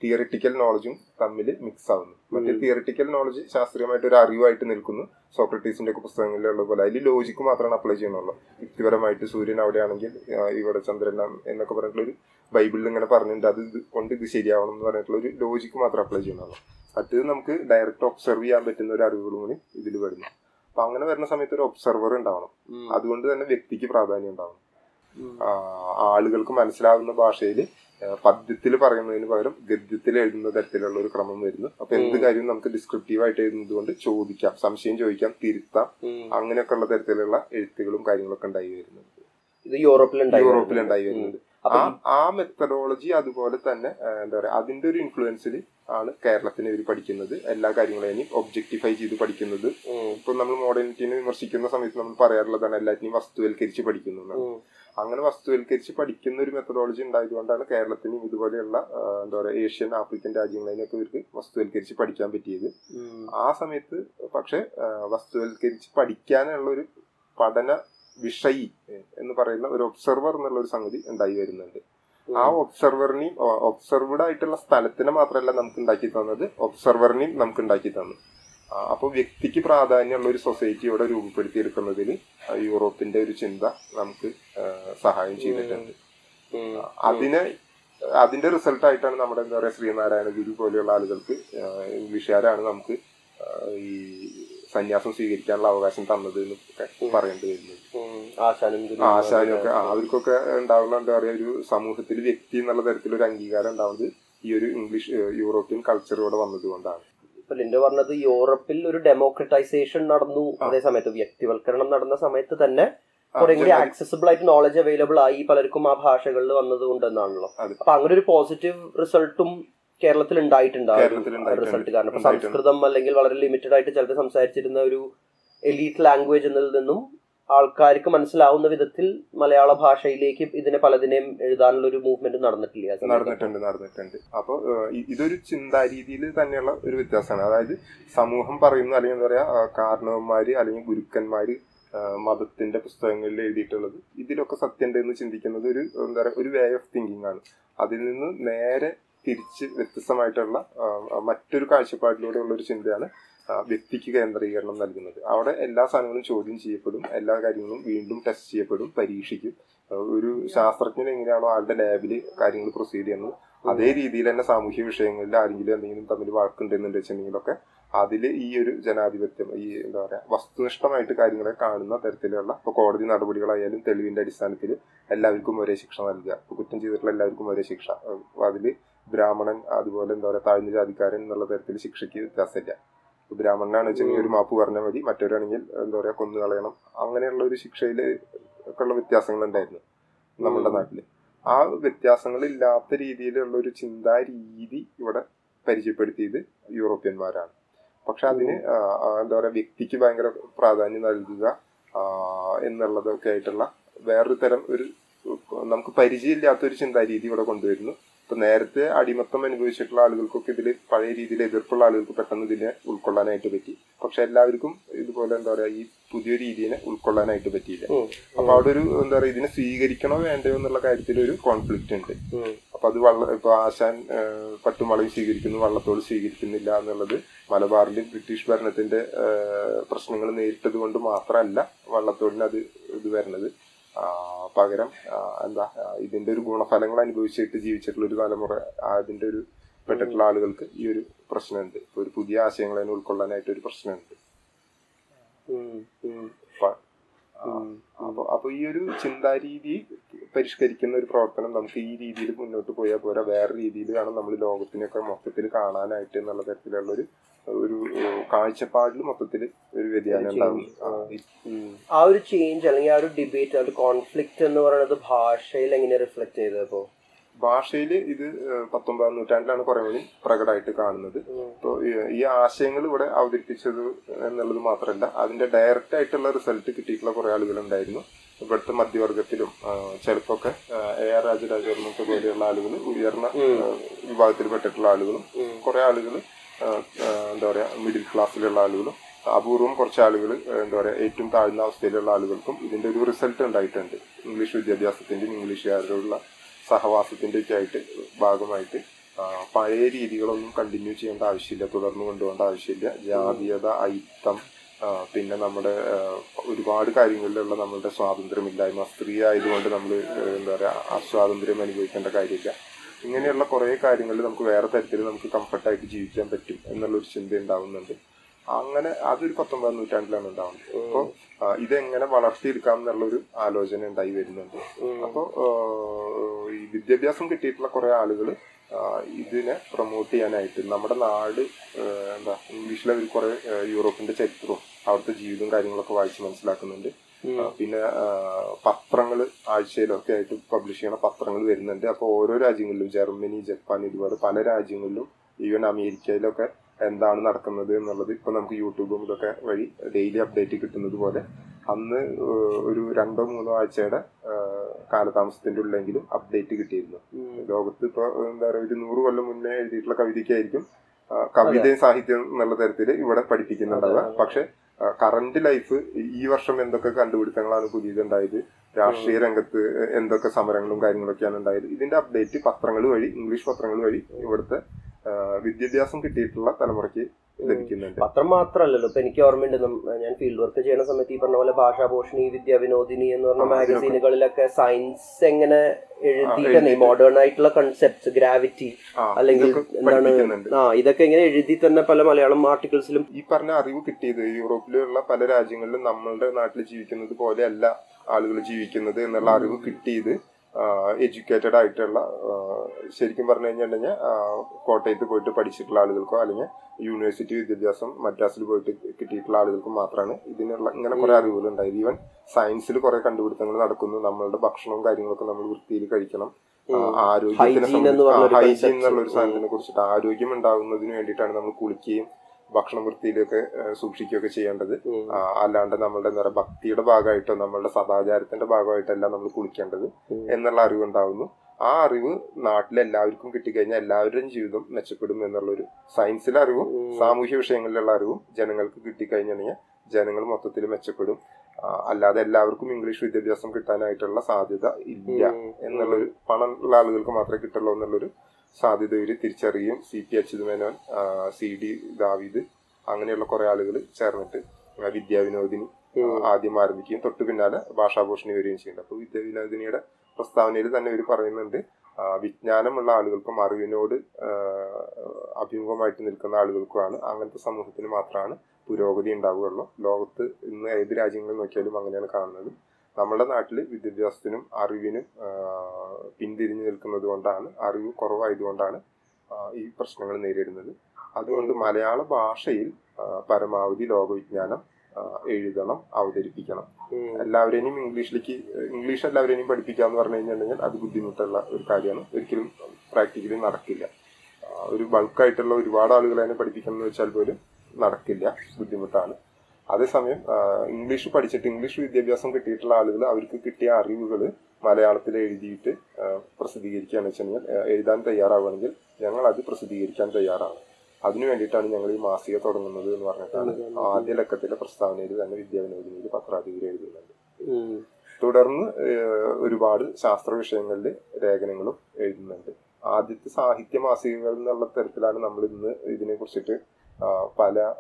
തിയറിറ്റിക്കൽ നോളജും തമ്മിൽ മിക്സ് ആവുന്നു. മറ്റേ തിയറിറ്റിക്കൽ നോളജ് ശാസ്ത്രീയമായിട്ട് ഒരു അറിവായിട്ട് നിൽക്കുന്നു. സോക്രട്ടീസിന്റെ ഒക്കെ പുസ്തകങ്ങളിലുള്ള പോലെ. അതിൽ ലോജിക്ക് മാത്രമാണ് അപ്ലൈ ചെയ്യുന്നുള്ളൂ. വ്യക്തിപരമായിട്ട് സൂര്യൻ അവിടെയാണെങ്കിൽ ഇവിടെ ചന്ദ്രൻ എന്നൊക്കെ പറഞ്ഞിട്ടുള്ള ഒരു ബൈബിളിൽ ഇങ്ങനെ പറഞ്ഞിട്ടുണ്ട്. അത് ഇത് കൊണ്ട് ഇത് ശരിയാവണം എന്ന് പറഞ്ഞിട്ടുള്ള ഒരു ലോജിക്ക് മാത്രം അപ്ലൈ ചെയ്യുന്നുള്ളൂ. അത് നമുക്ക് ഡയറക്റ്റ് ഒബ്സർവ് ചെയ്യാൻ പറ്റുന്ന ഒരു അറിവുകളും കൂടി ഇതിൽ വരുന്നു. അപ്പൊ അങ്ങനെ വരുന്ന സമയത്ത് ഒരു ഒബ്സർവർ ഉണ്ടാവണം. അതുകൊണ്ട് തന്നെ വ്യക്തിക്ക് പ്രാധാന്യം ഉണ്ടാവണം. ആളുകൾക്ക് മനസ്സിലാവുന്ന ഭാഷയിൽ പദ്യത്തിൽ പറയുന്നതിന് പകരം ഗദ്യത്തിൽ എഴുതുന്ന തരത്തിലുള്ള ഒരു ക്രമം വരുന്നു. അപ്പൊ എന്ത് കാര്യവും നമുക്ക് ഡിസ്ക്രിപ്റ്റീവ് ആയിട്ട് എഴുതുന്നത് കൊണ്ട് ചോദിക്കാം സംശയം ചോദിക്കാം തിരുത്താം. അങ്ങനെയൊക്കെ ഉള്ള തരത്തിലുള്ള എഴുത്തുകളും കാര്യങ്ങളൊക്കെ ഉണ്ടായി വരുന്നത്. ഇത് യൂറോപ്പിലുണ്ടായി യൂറോപ്പിൽ ഉണ്ടായി വരുന്നുണ്ട് അപ്പൊ ആ ആ മെത്തഡോളജി അതുപോലെ തന്നെ എന്താ പറയാ അതിന്റെ ഒരു ഇൻഫ്ലുവൻസിൽ ആണ് കേരളത്തിന് ഇവർ പഠിക്കുന്നത്. എല്ലാ കാര്യങ്ങളെയും ഒബ്ജക്ടിഫൈ ചെയ്ത് പഠിക്കുന്നത്. ഇപ്പൊ നമ്മൾ മോഡേണിറ്റിനെ വിമർശിക്കുന്ന സമയത്ത് നമ്മൾ പറയാറുള്ളതാണ് എല്ലാറ്റിനെയും വസ്തുവൽക്കരിച്ച് പഠിക്കുന്നു. അങ്ങനെ വസ്തുവൽക്കരിച്ച് പഠിക്കുന്ന ഒരു മെത്തഡോളജി ഉണ്ടായതുകൊണ്ടാണ് കേരളത്തിനും ഇതുപോലെയുള്ള എന്താ പറയുക ഏഷ്യൻ ആഫ്രിക്കൻ രാജ്യങ്ങളിലൊക്കെ ഇവർക്ക് വസ്തുവൽക്കരിച്ച് പഠിക്കാൻ പറ്റിയത്. ആ സമയത്ത് പക്ഷെ വസ്തുവൽക്കരിച്ച് പഠിക്കാനുള്ള ഒരു പഠന വിഷയി എന്ന് പറയുന്ന ഒരു ഒബ്സർവർ എന്നുള്ള ഒരു സംഗതി ഉണ്ടായി വരുന്നുണ്ട്. ആ ഒബ്സർവറിനെയും ഒബ്സർവ്ഡ് ആയിട്ടുള്ള സ്ഥലത്തിനെ മാത്രമല്ല നമുക്ക് ഉണ്ടാക്കി തന്നത് ഒബ്സർവറിനെയും നമുക്ക് ഉണ്ടാക്കി തന്നു. അപ്പോൾ വ്യക്തിക്ക് പ്രാധാന്യമുള്ള ഒരു സൊസൈറ്റി ഇവിടെ രൂപപ്പെടുത്തിയെടുക്കുന്നതിൽ യൂറോപ്പിന്റെ ഒരു ചിന്ത നമുക്ക് സഹായം ചെയ്തിട്ടുണ്ട്. അതിന് അതിനെ അതിന്റെ റിസൾട്ട് ആയിട്ടാണ് നമ്മുടെ എന്താ പറയുക ശ്രീനാരായണ ഗുരു പോലെയുള്ള ആളുകൾക്ക് ഇംഗ്ലീഷുകാരാണ് നമുക്ക് ഈ സന്യാസം സ്വീകരിക്കാനുള്ള അവകാശം തന്നത് എന്നൊക്കെ പറയേണ്ടി വരുന്നത്. ഉം. ആശാനും ഗുരുവും ആശാനും ഒക്കെ ആ, അവർക്കൊക്കെ ഉണ്ടാവുന്ന എന്താ പറയുക ഒരു സമൂഹത്തിൽ വ്യക്തി എന്നുള്ള തരത്തിലൊരു അംഗീകാരം ഉണ്ടാവുന്നത് ഈ ഒരു ഇംഗ്ലീഷ് യൂറോപ്യൻ കൾച്ചറോടെ വന്നത് കൊണ്ടാണ് ഇപ്പൊ ലിൻഡോ പറഞ്ഞത് യൂറോപ്പിൽ ഒരു ഡെമോക്രറ്റൈസേഷൻ നടന്നു. അതേ സമയത്ത് വ്യക്തിവൽക്കരണം നടന്ന സമയത്ത് തന്നെ കുറെ കൂടി ആക്സസിബിൾ ആയിട്ട് നോളജ് അവൈലബിൾ ആയി പലർക്കും ആ ഭാഷകളിൽ വന്നത് കൊണ്ടെന്നാണല്ലോ. അപ്പൊ അങ്ങനെ ഒരു പോസിറ്റീവ് റിസൾട്ടും കേരളത്തിൽ ഉണ്ടായിട്ടുണ്ടാവും ഉണ്ടായിട്ടുണ്ട്. റിസൾട്ട് കാരണം. ഇപ്പൊ സംസ്കൃതം അല്ലെങ്കിൽ വളരെ ലിമിറ്റഡ് ആയിട്ട് ചിലത് സംസാരിച്ചിരുന്ന ഒരു എലീറ്റ് ലാംഗ്വേജ് എന്നതിൽ നിന്നും ആൾക്കാർക്ക് മനസ്സിലാവുന്ന വിധത്തിൽ മലയാള ഭാഷയിലേക്ക് ഇതിനെ പലതിനെയും എഴുതാനുള്ള ഒരു മൂവ്മെന്റ് നടന്നിട്ടില്ല. നടന്നിട്ടുണ്ട് നടന്നിട്ടുണ്ട്. അപ്പോൾ ഇതൊരു ചിന്താ രീതിയിൽ തന്നെയുള്ള ഒരു വ്യത്യാസമാണ്. അതായത് സമൂഹം പറയുന്ന അല്ലെങ്കിൽ എന്താ പറയാ കാരണവന്മാര് അല്ലെങ്കിൽ ഗുരുക്കന്മാര് മതത്തിന്റെ പുസ്തകങ്ങളിൽ എഴുതിയിട്ടുള്ളത് ഇതിലൊക്കെ സത്യമുണ്ട് എന്ന് ചിന്തിക്കുന്നത് ഒരു എന്താ പറയുക ഒരു വേ ഓഫ് തിങ്കിങ് ആണ്. അതിൽ നിന്ന് നേരെ തിരിച്ച് വ്യത്യസ്തമായിട്ടുള്ള മറ്റൊരു കാഴ്ചപ്പാടിലൂടെ മറ്റൊരു കാഴ്ചപ്പാടിലൂടെയുള്ള ഒരു ചിന്തയാണ് വ്യക്തിക്ക് കേന്ദ്രീകരണം നൽകുന്നത്. അവിടെ എല്ലാ സാധനങ്ങളും ചോദ്യം ചെയ്യപ്പെടും എല്ലാ കാര്യങ്ങളും വീണ്ടും ടെസ്റ്റ് ചെയ്യപ്പെടും പരീക്ഷിക്കും. ഒരു ശാസ്ത്രജ്ഞൻ എങ്ങനെയാണോ ആളുടെ ലാബിൽ കാര്യങ്ങൾ പ്രൊസീഡ് ചെയ്യുന്നത് അതേ രീതിയിൽ തന്നെ സാമൂഹ്യ വിഷയങ്ങളിൽ ആരെങ്കിലും എന്തെങ്കിലും തമ്മിൽ വഴക്കുണ്ടെന്നുണ്ട് വെച്ചിട്ടുണ്ടെങ്കിലൊക്കെ അതിൽ ഈ ഒരു ജനാധിപത്യം ഈ എന്താ പറയാ വസ്തുനിഷ്ഠമായിട്ട് കാര്യങ്ങളെ കാണുന്ന തരത്തിലുള്ള ഇപ്പൊ കോടതി നടപടികളായാലും തെളിവിന്റെ അടിസ്ഥാനത്തിൽ എല്ലാവർക്കും ഒരേ ശിക്ഷ നൽകുക. ഇപ്പൊ കുറ്റം ചെയ്തിട്ടുള്ള എല്ലാവർക്കും ഒരേ ശിക്ഷ. അതിൽ ബ്രാഹ്മണൻ അതുപോലെ എന്താ പറയാ താഴ്ന്ന ജാതിക്കാരൻ എന്നുള്ള തരത്തിൽ ശിക്ഷയ്ക്ക് വ്യത്യാസമില്ല. ബ്രാഹ്മണനാണ് വെച്ചെങ്കിൽ ഒരു മാപ്പ് പറഞ്ഞാൽ മതി. മറ്റൊരാണെങ്കിൽ എന്താ പറയാ കൊന്നു കളയണം. അങ്ങനെയുള്ള ഒരു ശിക്ഷയിൽ ഉള്ള വ്യത്യാസങ്ങൾ ഉണ്ടായിരുന്നു നമ്മുടെ. നാട്ടിൽ. ആ വ്യത്യാസങ്ങൾ ഇല്ലാത്ത രീതിയിലുള്ള ഒരു ചിന്താ രീതി ഇവിടെ പരിചയപ്പെടുത്തിയത് യൂറോപ്യന്മാരാണ്. പക്ഷെ അതിന് എന്താ പറയാ വ്യക്തിക്ക് ഭയങ്കര പ്രാധാന്യം നൽകുക എന്നുള്ളതൊക്കെ ആയിട്ടുള്ള വേറൊരു തരം ഒരു നമുക്ക് പരിചയമില്ലാത്ത ഒരു ചിന്താ രീതി ഇവിടെ കൊണ്ടുവരുന്നു. ഇപ്പൊ നേരത്തെ അടിമത്തം അനുഭവിച്ചിട്ടുള്ള ആളുകൾക്കൊക്കെ ഇതിൽ പഴയ രീതിയിൽ എതിർപ്പുള്ള ആളുകൾക്ക് പെട്ടെന്ന് ഇതിനെ ഉൾക്കൊള്ളാനായിട്ട് പറ്റി പക്ഷെ എല്ലാവർക്കും ഇതുപോലെ എന്താ പറയാ ഈ പുതിയ രീതിനെ ഉൾക്കൊള്ളാനായിട്ട് പറ്റിയില്ല. അപ്പൊ അവിടെ ഒരു എന്താ പറയാ ഇതിനെ സ്വീകരിക്കണോ വേണ്ടയോ എന്നുള്ള കാര്യത്തിൽ ഒരു കോൺഫ്ലിക്റ്റ് ഉണ്ട്. അപ്പൊ അത് വള്ള ഇപ്പൊ ആശാൻ പട്ടുമളയും സ്വീകരിക്കുന്നു വള്ളത്തോട് സ്വീകരിക്കുന്നില്ല എന്നുള്ളത് മലബാറിലെ ബ്രിട്ടീഷ് ഭരണത്തിന്റെ പ്രശ്നങ്ങൾ നേരിട്ടത് കൊണ്ട് മാത്രമല്ല വള്ളത്തോടിന് അത് ഇത് വരുന്നത് ആ, പകരം എന്താ ഇതിന്റെ ഒരു ഗുണഫലങ്ങൾ അനുഭവിച്ചിട്ട് ജീവിച്ചിട്ടുള്ള ഒരു തലമുറ അതിന്റെ ഒരു പെട്ടിട്ടുള്ള ആളുകൾക്ക് ഈ ഒരു പ്രശ്നമുണ്ട്. ഒരു പുതിയ ആശയങ്ങളെ ഉൾക്കൊള്ളാനായിട്ട് ഒരു പ്രശ്നമുണ്ട്. അപ്പൊ അപ്പോൾ അപ്പൊ അപ്പൊ ഈ ഒരു ചിന്താരീതി പരിഷ്കരിക്കുന്ന ഒരു പ്രവർത്തനം നമുക്ക് ഈ രീതിയിൽ മുന്നോട്ട് പോയാൽ പോരാ. വേറെ രീതിയിൽ വേണം നമ്മൾ ലോകത്തിനൊക്കെ മൊത്തത്തിൽ കാണാനായിട്ട് എന്നുള്ള തരത്തിലുള്ള ഒരു ഒരു കാഴ്ചപ്പാടിൽ മൊത്തത്തിൽ ഒരു വ്യതിയാനം ഉണ്ടാവും. ആ, ആ ഒരു ചേഞ്ച് അല്ലെങ്കിൽ ആ ഒരു ഡിബേറ്റ് ആ ഒരു കോൺഫ്ലിക്റ്റ് എന്ന് പറയുന്നത് ഭാഷയിൽ എങ്ങനെ റിഫ്ലക്ട് ചെയ്തപ്പോ ഭാഷയിൽ ഇത് പത്തൊമ്പതാം നൂറ്റാണ്ടിലാണ് കുറെ കൂടി പ്രകടമായിട്ട് കാണുന്നത്. അപ്പോൾ ഈ ആശയങ്ങൾ ഇവിടെ അവതരിപ്പിച്ചത് എന്നുള്ളത് മാത്രമല്ല അതിന്റെ ഡയറക്റ്റ് ആയിട്ടുള്ള റിസൾട്ട് കിട്ടിയിട്ടുള്ള കുറെ ആളുകളുണ്ടായിരുന്നു. ഇവിടുത്തെ മധ്യവർഗത്തിലും ചിലപ്പൊക്കെ എ ആർ രാജരാജവർമ്മൊക്കെ പോലെയുള്ള ആളുകൾ ഉയർന്ന വിഭാഗത്തിൽപ്പെട്ടിട്ടുള്ള ആളുകളും കുറെ ആളുകൾ എന്താ പറയാ മിഡിൽ ക്ലാസ്സിലുള്ള ആളുകളും അപൂർവം കുറച്ച് ആളുകൾ എന്താ പറയാ ഏറ്റവും താഴ്ന്ന അവസ്ഥയിലുള്ള ആളുകൾക്കും ഇതിന്റെ ഒരു റിസൾട്ട് ഉണ്ടായിട്ടുണ്ട്. ഇംഗ്ലീഷ് വിദ്യാഭ്യാസത്തിന്റെയും ഇംഗ്ലീഷുകാരോടുള്ള സഹവാസത്തിന്റെ ഒക്കെ ആയിട്ട് ഭാഗമായിട്ട് പഴയ രീതികളൊന്നും കണ്ടിന്യൂ ചെയ്യേണ്ട ആവശ്യമില്ല തുടർന്നു കൊണ്ടുപോകേണ്ട ആവശ്യമില്ല. ജാതീയത ഐത്തം പിന്നെ നമ്മുടെ ഒരുപാട് കാര്യങ്ങളിലുള്ള നമ്മളുടെ സ്വാതന്ത്ര്യമില്ലായ്മ സ്ത്രീ ആയതുകൊണ്ട് നമ്മൾ എന്താ പറയുക അസ്വാതന്ത്ര്യം അനുഭവിക്കേണ്ട കാര്യമില്ല. ഇങ്ങനെയുള്ള കുറേ കാര്യങ്ങളിൽ നമുക്ക് വേറെ തരത്തിൽ നമുക്ക് കംഫർട്ടായിട്ട് ജീവിക്കാൻ പറ്റും എന്നുള്ളൊരു ചിന്ത ഉണ്ടാവുന്നുണ്ട്. അങ്ങനെ അതൊരു പത്തൊമ്പതാം നൂറ്റാണ്ടിലാണ് ഉണ്ടാവുന്നത്. അപ്പോൾ ഇതെങ്ങനെ വളർത്തിയെടുക്കാം എന്നുള്ളൊരു ആലോചന ഉണ്ടായി വരുന്നുണ്ട്. അപ്പോൾ ഈ വിദ്യാഭ്യാസം കിട്ടിയിട്ടുള്ള കുറെ ആളുകൾ ഇതിനെ പ്രൊമോട്ട് ചെയ്യാനായിട്ട് നമ്മുടെ നാട് എന്താ ഇംഗ്ലീഷിലെ ഒരു കുറെ യൂറോപ്പിന്റെ ചരിത്രവും അവിടുത്തെ ജീവിതവും കാര്യങ്ങളൊക്കെ വായിച്ച് മനസ്സിലാക്കുന്നുണ്ട്. പിന്നെ പത്രങ്ങൾ ആഴ്ചയിലൊക്കെ ആയിട്ട് പബ്ലിഷ് ചെയ്യണ പത്രങ്ങൾ വരുന്നുണ്ട്. അപ്പോൾ ഓരോ രാജ്യങ്ങളിലും ജർമ്മനി ജപ്പാൻ ഇതുപോലെ പല രാജ്യങ്ങളിലും ഈവൻ അമേരിക്കയിലൊക്കെ എന്താണ് നടക്കുന്നത് എന്നുള്ളത് ഇപ്പൊ നമുക്ക് യൂട്യൂബും ഇതൊക്കെ വഴി ഡെയിലി അപ്ഡേറ്റ് കിട്ടുന്നത് പോലെ അന്ന് ഒരു രണ്ടോ മൂന്നോ ആഴ്ചയുടെ കാലതാമസത്തിന്റെ ഉള്ളെങ്കിലും അപ്ഡേറ്റ് കിട്ടിയിരുന്നു. ലോകത്ത് ഇപ്പൊ എന്താ പറയുക ഒരു നൂറ് കൊല്ലം മുന്നേ എഴുതിയിട്ടുള്ള കവിതയ്ക്കായിരിക്കും കവിതയും സാഹിത്യം എന്നുള്ള തരത്തിൽ ഇവിടെ പഠിപ്പിക്കുന്നുണ്ടാവുക. പക്ഷെ കറന്റ് ലൈഫ് ഈ വർഷം എന്തൊക്കെ കണ്ടുപിടുത്തങ്ങളാണ് പുതിയതുണ്ടായത് രാഷ്ട്രീയ രംഗത്ത് എന്തൊക്കെ സമരങ്ങളും കാര്യങ്ങളൊക്കെയാണ് ഉണ്ടായത്. ഇതിന്റെ അപ്ഡേറ്റ് പത്രങ്ങൾ വഴി ഇംഗ്ലീഷ് പത്രങ്ങൾ വഴി ഇവിടുത്തെ വിദ്യാഭ്യാസം കിട്ടിയിട്ടുള്ള തലമുറയ്ക്ക് ലഭിക്കുന്നുണ്ട്. പത്രം മാത്രമല്ലല്ലോ. ഇപ്പൊ എനിക്ക് ഓർമ്മയുണ്ട് ഞാൻ ഫീൽഡ് വർക്ക് ചെയ്യുന്ന സമയത്ത് ഈ പറഞ്ഞ പോലെ ഭാഷാഭൂഷണി വിദ്യാവിനോദിനി എന്ന് പറഞ്ഞ മാഗസീനുകളിലൊക്കെ സയൻസ് എങ്ങനെ എഴുതി. മോഡേൺ ആയിട്ടുള്ള കൺസെപ്റ്റ്സ് ഗ്രാവിറ്റി അല്ലെങ്കിൽ എന്താണ് ആ ഇതൊക്കെ ഇങ്ങനെ എഴുതി തന്നെ പല മലയാളം ആർട്ടിക്കിൾസിലും ഈ പറഞ്ഞ അറിവ് കിട്ടിയത് യൂറോപ്പിലുള്ള പല രാജ്യങ്ങളിലും നമ്മളുടെ നാട്ടിൽ ജീവിക്കുന്നത് പോലെയല്ല ആളുകൾ ജീവിക്കുന്നത് എന്നുള്ള അറിവ് കിട്ടിയത്. എഡ്യൂക്കേറ്റഡ് ആയിട്ടുള്ള ശരിക്കും പറഞ്ഞു കഴിഞ്ഞിട്ടുണ്ടെങ്കിൽ കോട്ടയത്ത് പോയിട്ട് പഠിച്ചിട്ടുള്ള ആളുകൾക്കോ അല്ലെങ്കിൽ യൂണിവേഴ്സിറ്റി വിദ്യാഭ്യാസം മദ്രാസിൽ പോയിട്ട് കിട്ടിയിട്ടുള്ള ആളുകൾക്ക് മാത്രമാണ് ഇതിനുള്ള ഇങ്ങനെ കുറെ അറിവുകൾ ഉണ്ടായത് ഈവൻ സയൻസിൽ കുറെ കണ്ടുപിടുത്തങ്ങൾ നടക്കുന്നു. നമ്മളുടെ ഭക്ഷണവും കാര്യങ്ങളൊക്കെ നമ്മൾ വൃത്തിയിൽ കഴിക്കണം. ആരോഗ്യത്തിനെ ഹൈജീൻ. എന്നുള്ള ഒരു സാധനത്തിനെ കുറിച്ചിട്ട് ആരോഗ്യം ഉണ്ടാകുന്നതിന് വേണ്ടിയിട്ടാണ് നമ്മൾ കുളിക്കുകയും ഭക്ഷണം വൃത്തിയിലൊക്കെ സൂക്ഷിക്കുകയൊക്കെ ചെയ്യേണ്ടത്. അല്ലാണ്ട് നമ്മളുടെ എന്താ പറയുക ഭക്തിയുടെ ഭാഗമായിട്ടോ നമ്മളുടെ സദാചാരത്തിന്റെ ഭാഗമായിട്ടല്ല നമ്മൾ കുളിക്കേണ്ടത് എന്നുള്ള അറിവ് ഉണ്ടാവുന്നു ആ അറിവ് നാട്ടിലെ എല്ലാവർക്കും കിട്ടിക്കഴിഞ്ഞാൽ എല്ലാവരുടെയും ജീവിതം മെച്ചപ്പെടും എന്നുള്ളൊരു സയൻസിലെ അറിവും സാമൂഹ്യ വിഷയങ്ങളിലുള്ള അറിവും ജനങ്ങൾക്ക് കിട്ടിക്കഴിഞ്ഞാൽ ജനങ്ങൾ മൊത്തത്തിൽ മെച്ചപ്പെടും. അല്ലാതെ എല്ലാവർക്കും ഇംഗ്ലീഷ് വിദ്യാഭ്യാസം കിട്ടാനായിട്ടുള്ള സാധ്യത ഇല്ല എന്നുള്ളൊരു എന്നുള്ളൊരു പണമുള്ള ആളുകൾക്ക് മാത്രമേ കിട്ടുള്ളൂ എന്നുള്ളൊരു സാധ്യത തിരിച്ചറിയും തിരിച്ചറിയുകയും C P Achuthamenon C D Daveed അങ്ങനെയുള്ള കുറെ ആളുകൾ ചേർന്നിട്ട് വിദ്യാവിനോദിനി ആദ്യം ആരംഭിക്കുകയും തൊട്ടു പിന്നാലെ ഭാഷാഭൂഷണി വരികയും ചെയ്യുന്നുണ്ട്. അപ്പോൾ വിദ്യാവിനോദിനിയുടെ പ്രസ്താവനയിൽ തന്നെ ഇവർ പറയുന്നുണ്ട് വിജ്ഞാനമുള്ള ആളുകൾക്കും അറിവിനോട് അഭിമുഖമായിട്ട് നിൽക്കുന്ന ആളുകൾക്കുമാണ് അങ്ങനത്തെ സമൂഹത്തിന് മാത്രമാണ് പുരോഗതി ഉണ്ടാവുകയുള്ളൂ. ലോകത്ത് ഇന്ന് ഏത് രാജ്യങ്ങളിൽ നോക്കിയാലും അങ്ങനെയാണ് കാണുന്നത്. നമ്മുടെ നാട്ടിൽ വിദ്യാഭ്യാസത്തിനും അറിവിനും പിന്തിരിഞ്ഞു നിൽക്കുന്നത് കൊണ്ടാണ് അറിവ് കുറവായതുകൊണ്ടാണ് ഈ പ്രശ്നങ്ങൾ നേരിടുന്നത്. അതുകൊണ്ട് മലയാള ഭാഷയിൽ പരമാവധി ലോകവിജ്ഞാനം എഴുതണം അവതരിപ്പിക്കണം. എല്ലാവരെയും ഇംഗ്ലീഷിലേക്ക് ഇംഗ്ലീഷ് എല്ലാവരെയും പഠിപ്പിക്കുക എന്ന് പറഞ്ഞു കഴിഞ്ഞിട്ടുണ്ടെങ്കിൽ അത് ബുദ്ധിമുട്ടുള്ള ഒരു കാര്യമാണ്. ഒരിക്കലും പ്രാക്ടിക്കലി നടക്കില്ല. ഒരു ബൾക്കായിട്ടുള്ള ഒരുപാട് ആളുകളെ പഠിപ്പിക്കണം എന്ന് വെച്ചാൽ പോലും നടക്കില്ല. ബുദ്ധിമുട്ടാണ്. അതേസമയം ഇംഗ്ലീഷ് പഠിച്ചിട്ട് ഇംഗ്ലീഷ് വിദ്യാഭ്യാസം കിട്ടിയിട്ടുള്ള ആളുകൾ അവർക്ക് കിട്ടിയ അറിവുകൾ മലയാളത്തിൽ എഴുതിയിട്ട് ആ, പ്രസിദ്ധീകരിക്കുകയാണ് വെച്ച് കഴിഞ്ഞാൽ എഴുതാൻ തയ്യാറാവുകയാണെങ്കിൽ ഞങ്ങൾ അത് പ്രസിദ്ധീകരിക്കാൻ തയ്യാറാണ്. അതിനു വേണ്ടിയിട്ടാണ് ഞങ്ങൾ ഈ മാസിക തുടങ്ങുന്നത് എന്ന് പറഞ്ഞിട്ടാണ് ആദ്യ ലക്കത്തിലെ പ്രസ്താവനയിൽ തന്നെ വിദ്യാവിനോദിനിയിൽ പത്രാധിപർ എഴുതുന്നുണ്ട് തുടർന്ന് ഒരുപാട് ശാസ്ത്ര വിഷയങ്ങളിൽ ലേഖനങ്ങളും എഴുതുന്നുണ്ട്. ആദ്യത്തെ സാഹിത്യ മാസികകൾ എന്നുള്ള തരത്തിലാണ് നമ്മൾ ഇന്ന് ഇതിനെ കുറിച്ചിട്ട് പല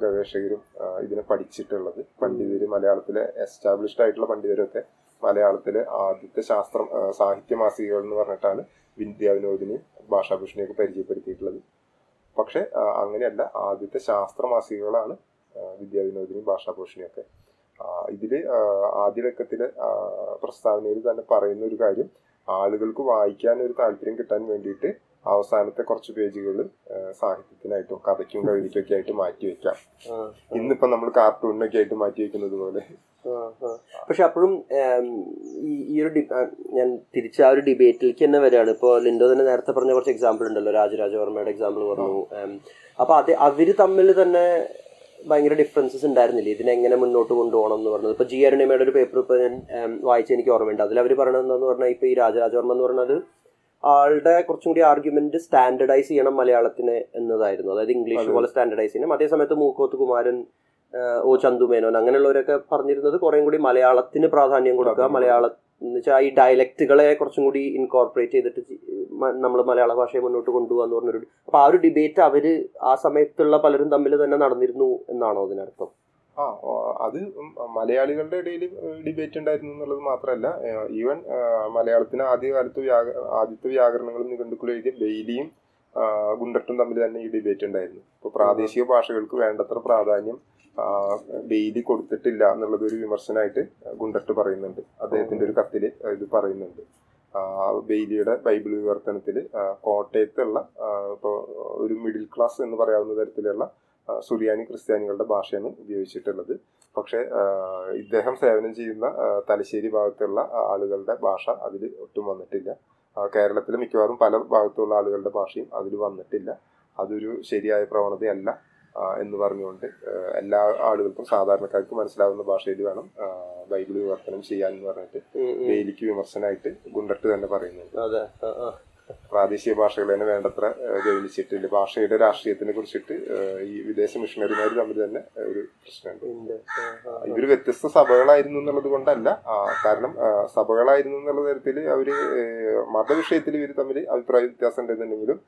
ഗവേഷകരും ഇതിനെ പഠിച്ചിട്ടുള്ളത്. പണ്ഡിതര് മലയാളത്തിലെ എസ്റ്റാബ്ലിഷ്ഡ് ആയിട്ടുള്ള പണ്ഡിതരൊക്കെ മലയാളത്തിലെ ആദ്യത്തെ ശാസ്ത്രം സാഹിത്യ മാസികകൾ എന്ന് പറഞ്ഞിട്ടാണ് വിദ്യാവിനോദിനെയും ഭാഷാഭൂഷണിയൊക്കെ പരിചയപ്പെടുത്തിയിട്ടുള്ളത്. പക്ഷെ അങ്ങനെയല്ല. ആദ്യത്തെ ശാസ്ത്ര മാസികകളാണ് വിദ്യാ വിദ്യാവിനോദിനിയും ഭാഷാഭൂഷണിയൊക്കെ. ആ, ഇതിൽ ആ, ആദ്യ ലക്കത്തിലെ പ്രസ്താവനയിൽ തന്നെ പറയുന്ന ഒരു കാര്യം ആളുകൾക്ക് വായിക്കാൻ ഒരു താല്പര്യം കിട്ടാൻ വേണ്ടിയിട്ട് അവസാനത്തെ കുറച്ച് പേജുകൾ സാഹിത്യത്തിനായിട്ടും കഥയ്ക്കും കവിതയ്ക്കും ഒക്കെ ആയിട്ട് മാറ്റി വെക്കാം. ഇന്നിപ്പോ നമ്മൾ കാർട്ടൂണിനൊക്കെ ആയിട്ട് മാറ്റി വെക്കുന്നത് പോലെ. പക്ഷെ അപ്പോഴും ഈ ഒരു ഞാൻ തിരിച്ച് ആ ഒരു ഡിബേറ്റിലേക്ക് തന്നെ വരികയാണ്. ഇപ്പോൾ ലിൻഡോ തന്നെ നേരത്തെ പറഞ്ഞ കുറച്ച് എക്സാമ്പിൾ ഉണ്ടല്ലോ രാജരാജവർമ്മയുടെ എക്സാമ്പിൾ പറഞ്ഞു. അപ്പൊ അത് അവർ തമ്മിൽ തന്നെ ഭയങ്കര ഡിഫറൻസസ് ഉണ്ടായിരുന്നില്ല? ഇതിനെങ്ങനെ മുന്നോട്ട് കൊണ്ടുപോകണം എന്ന് പറഞ്ഞത്? ഇപ്പോൾ ജി അരുണിമയുടെ ഒരു പേപ്പർ ഇപ്പോൾ ഞാൻ വായിച്ച് എനിക്ക് ഓർമ്മയുണ്ട്. അതിൽ അവർ പറയണത് എന്താന്ന് പറഞ്ഞാൽ ഇപ്പോൾ ഈ രാജരാജവർമ്മ എന്ന് പറഞ്ഞത് ആളുടെ കുറച്ചും കൂടി ആർഗ്യുമെന്റ് സ്റ്റാൻഡർഡൈസ് ചെയ്യണം മലയാളത്തിന് എന്നതായിരുന്നു. അതായത് ഇംഗ്ലീഷ് പോലെ സ്റ്റാൻഡർഡൈസ് ചെയ്യണം. അതേസമയത്ത് മൂക്കോത്ത് കുമാരൻ ഓ ചന്തു മേനോൻ അങ്ങനെയുള്ളവരൊക്കെ പറഞ്ഞിരുന്നത് കുറേം കൂടി മലയാളത്തിന് പ്രാധാന്യം കൊടുക്കുക. മലയാള എന്ന് വെച്ചാൽ ഈ ഡയലക്റ്റുകളെ കുറച്ചും കൂടി ഇൻകോർപ്പറേറ്റ് ചെയ്തിട്ട് നമ്മൾ മലയാള ഭാഷയെ മുന്നോട്ട് കൊണ്ടുപോകാന്ന് പറഞ്ഞൊരു അപ്പൊ ആ ഒരു ഡിബേറ്റ് അവർ ആ സമയത്തുള്ള പലരും തമ്മിൽ തന്നെ നടന്നിരുന്നു എന്നാണോ അതിനർത്ഥം? ആ അത് മലയാളികളുടെ ഇടയിൽ ഡിബേറ്റ് ഉണ്ടായിരുന്നു എന്നുള്ളത് മാത്രമല്ല ഈവൻ മലയാളത്തിന് ആദ്യകാലത്ത് വ്യാക ആദ്യത്തെ വ്യാകരണങ്ങളും നിഘണ്ടുക്കളും എഴുതിയ ബെയിലിയും ഗുണ്ടട്ടും തമ്മിൽ തന്നെ ഈ ഡിബേറ്റ് ഉണ്ടായിരുന്നു. ഇപ്പോൾ പ്രാദേശിക ഭാഷകൾക്ക് വേണ്ടത്ര പ്രാധാന്യം ആ, ബെയിലി കൊടുത്തിട്ടില്ല എന്നുള്ളത് ഒരു വിമർശനമായിട്ട് ഗുണ്ടട്ട് പറയുന്നുണ്ട്. അദ്ദേഹത്തിന്റെ ഒരു കത്തിൽ ഇത് പറയുന്നുണ്ട്. ബെയിലിയുടെ ബൈബിൾ വിവർത്തനത്തിൽ കോട്ടയത്തുള്ള ഇപ്പോൾ ഒരു മിഡിൽ ക്ലാസ് എന്ന് പറയാവുന്ന തരത്തിലുള്ള സുറിയാനി ക്രിസ്ത്യാനികളുടെ ഭാഷയാണ് ഉപയോഗിച്ചിട്ടുള്ളത്. പക്ഷെ ഇദ്ദേഹം സേവനം ചെയ്യുന്ന തലശ്ശേരി ഭാഗത്തുള്ള ആളുകളുടെ ഭാഷ അതിൽ ഒട്ടും വന്നിട്ടില്ല. കേരളത്തിൽ മിക്കവാറും പല ഭാഗത്തുള്ള ആളുകളുടെ ഭാഷയും അതിൽ വന്നിട്ടില്ല. അതൊരു ശരിയായ പ്രവണതയല്ല. എന്ന് പറഞ്ഞുകൊണ്ട് എല്ലാ ആളുകൾക്കും സാധാരണക്കാർക്ക് മനസ്സിലാവുന്ന ഭാഷയിൽ വേണം ബൈബിൾ വിവർത്തനം ചെയ്യാൻ എന്ന് പറഞ്ഞിട്ട് ബെയിലിക്ക് വിമർശനമായിട്ട് ഗുണ്ടട്ട് തന്നെ ആ. പ്രാദേശിക ഭാഷകൾ തന്നെ വേണ്ടത്ര ഏഹ്, ഗൗനിച്ചിട്ടില്ല ഭാഷയുടെ രാഷ്ട്രീയത്തിനെ കുറിച്ചിട്ട് ഈ വിദേശ മിഷണറിമാർ തമ്മിൽ തന്നെ ഒരു പ്രശ്നമുണ്ട്. ഇവർ വ്യത്യസ്ത സഭകളായിരുന്നു എന്നുള്ളത് കൊണ്ടല്ല കാരണം സഭകളായിരുന്നു എന്നുള്ള തരത്തിൽ അവർ മതവിഷയത്തിൽ ഇവർ തമ്മിൽ അഭിപ്രായ വ്യത്യാസം ഉണ്ടെന്നുണ്ടെങ്കിലും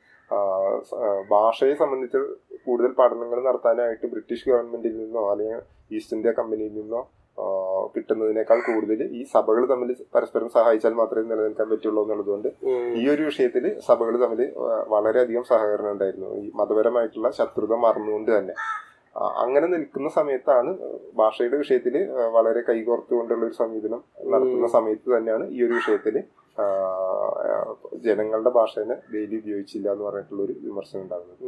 ഭാഷയെ സംബന്ധിച്ച് കൂടുതൽ പഠനങ്ങൾ നടത്താനായിട്ട് ബ്രിട്ടീഷ് ഗവൺമെന്റിൽ നിന്നോ അല്ലെങ്കിൽ ഈസ്റ്റ് ഇന്ത്യ കമ്പനിയിൽ നിന്നോ കിട്ടുന്നതിനേക്കാൾ കൂടുതൽ ഈ സഭകൾ തമ്മിൽ പരസ്പരം സഹായിച്ചാൽ മാത്രമേ നിലനിൽക്കാൻ പറ്റുള്ളൂ എന്നുള്ളതുകൊണ്ട് ഈ ഒരു വിഷയത്തിൽ സഭകൾ തമ്മിൽ വളരെയധികം സഹകരണം ഉണ്ടായിരുന്നു. ഈ മതപരമായിട്ടുള്ള ശത്രുത മറന്നുകൊണ്ട് തന്നെ. അങ്ങനെ നിൽക്കുന്ന സമയത്താണ് ഭാഷയുടെ വിഷയത്തിൽ വളരെ കൈകോർത്തുകൊണ്ടുള്ള ഒരു സമീപനം നടത്തുന്ന സമയത്ത് തന്നെയാണ് ഈ ഒരു വിഷയത്തിൽ ജനങ്ങളുടെ ഭാഷേനെ ഡെയിലി ഉപയോഗിച്ചില്ല എന്ന് പറഞ്ഞിട്ടുള്ള ഒരു വിമർശനം ഉണ്ടാകുന്നത്.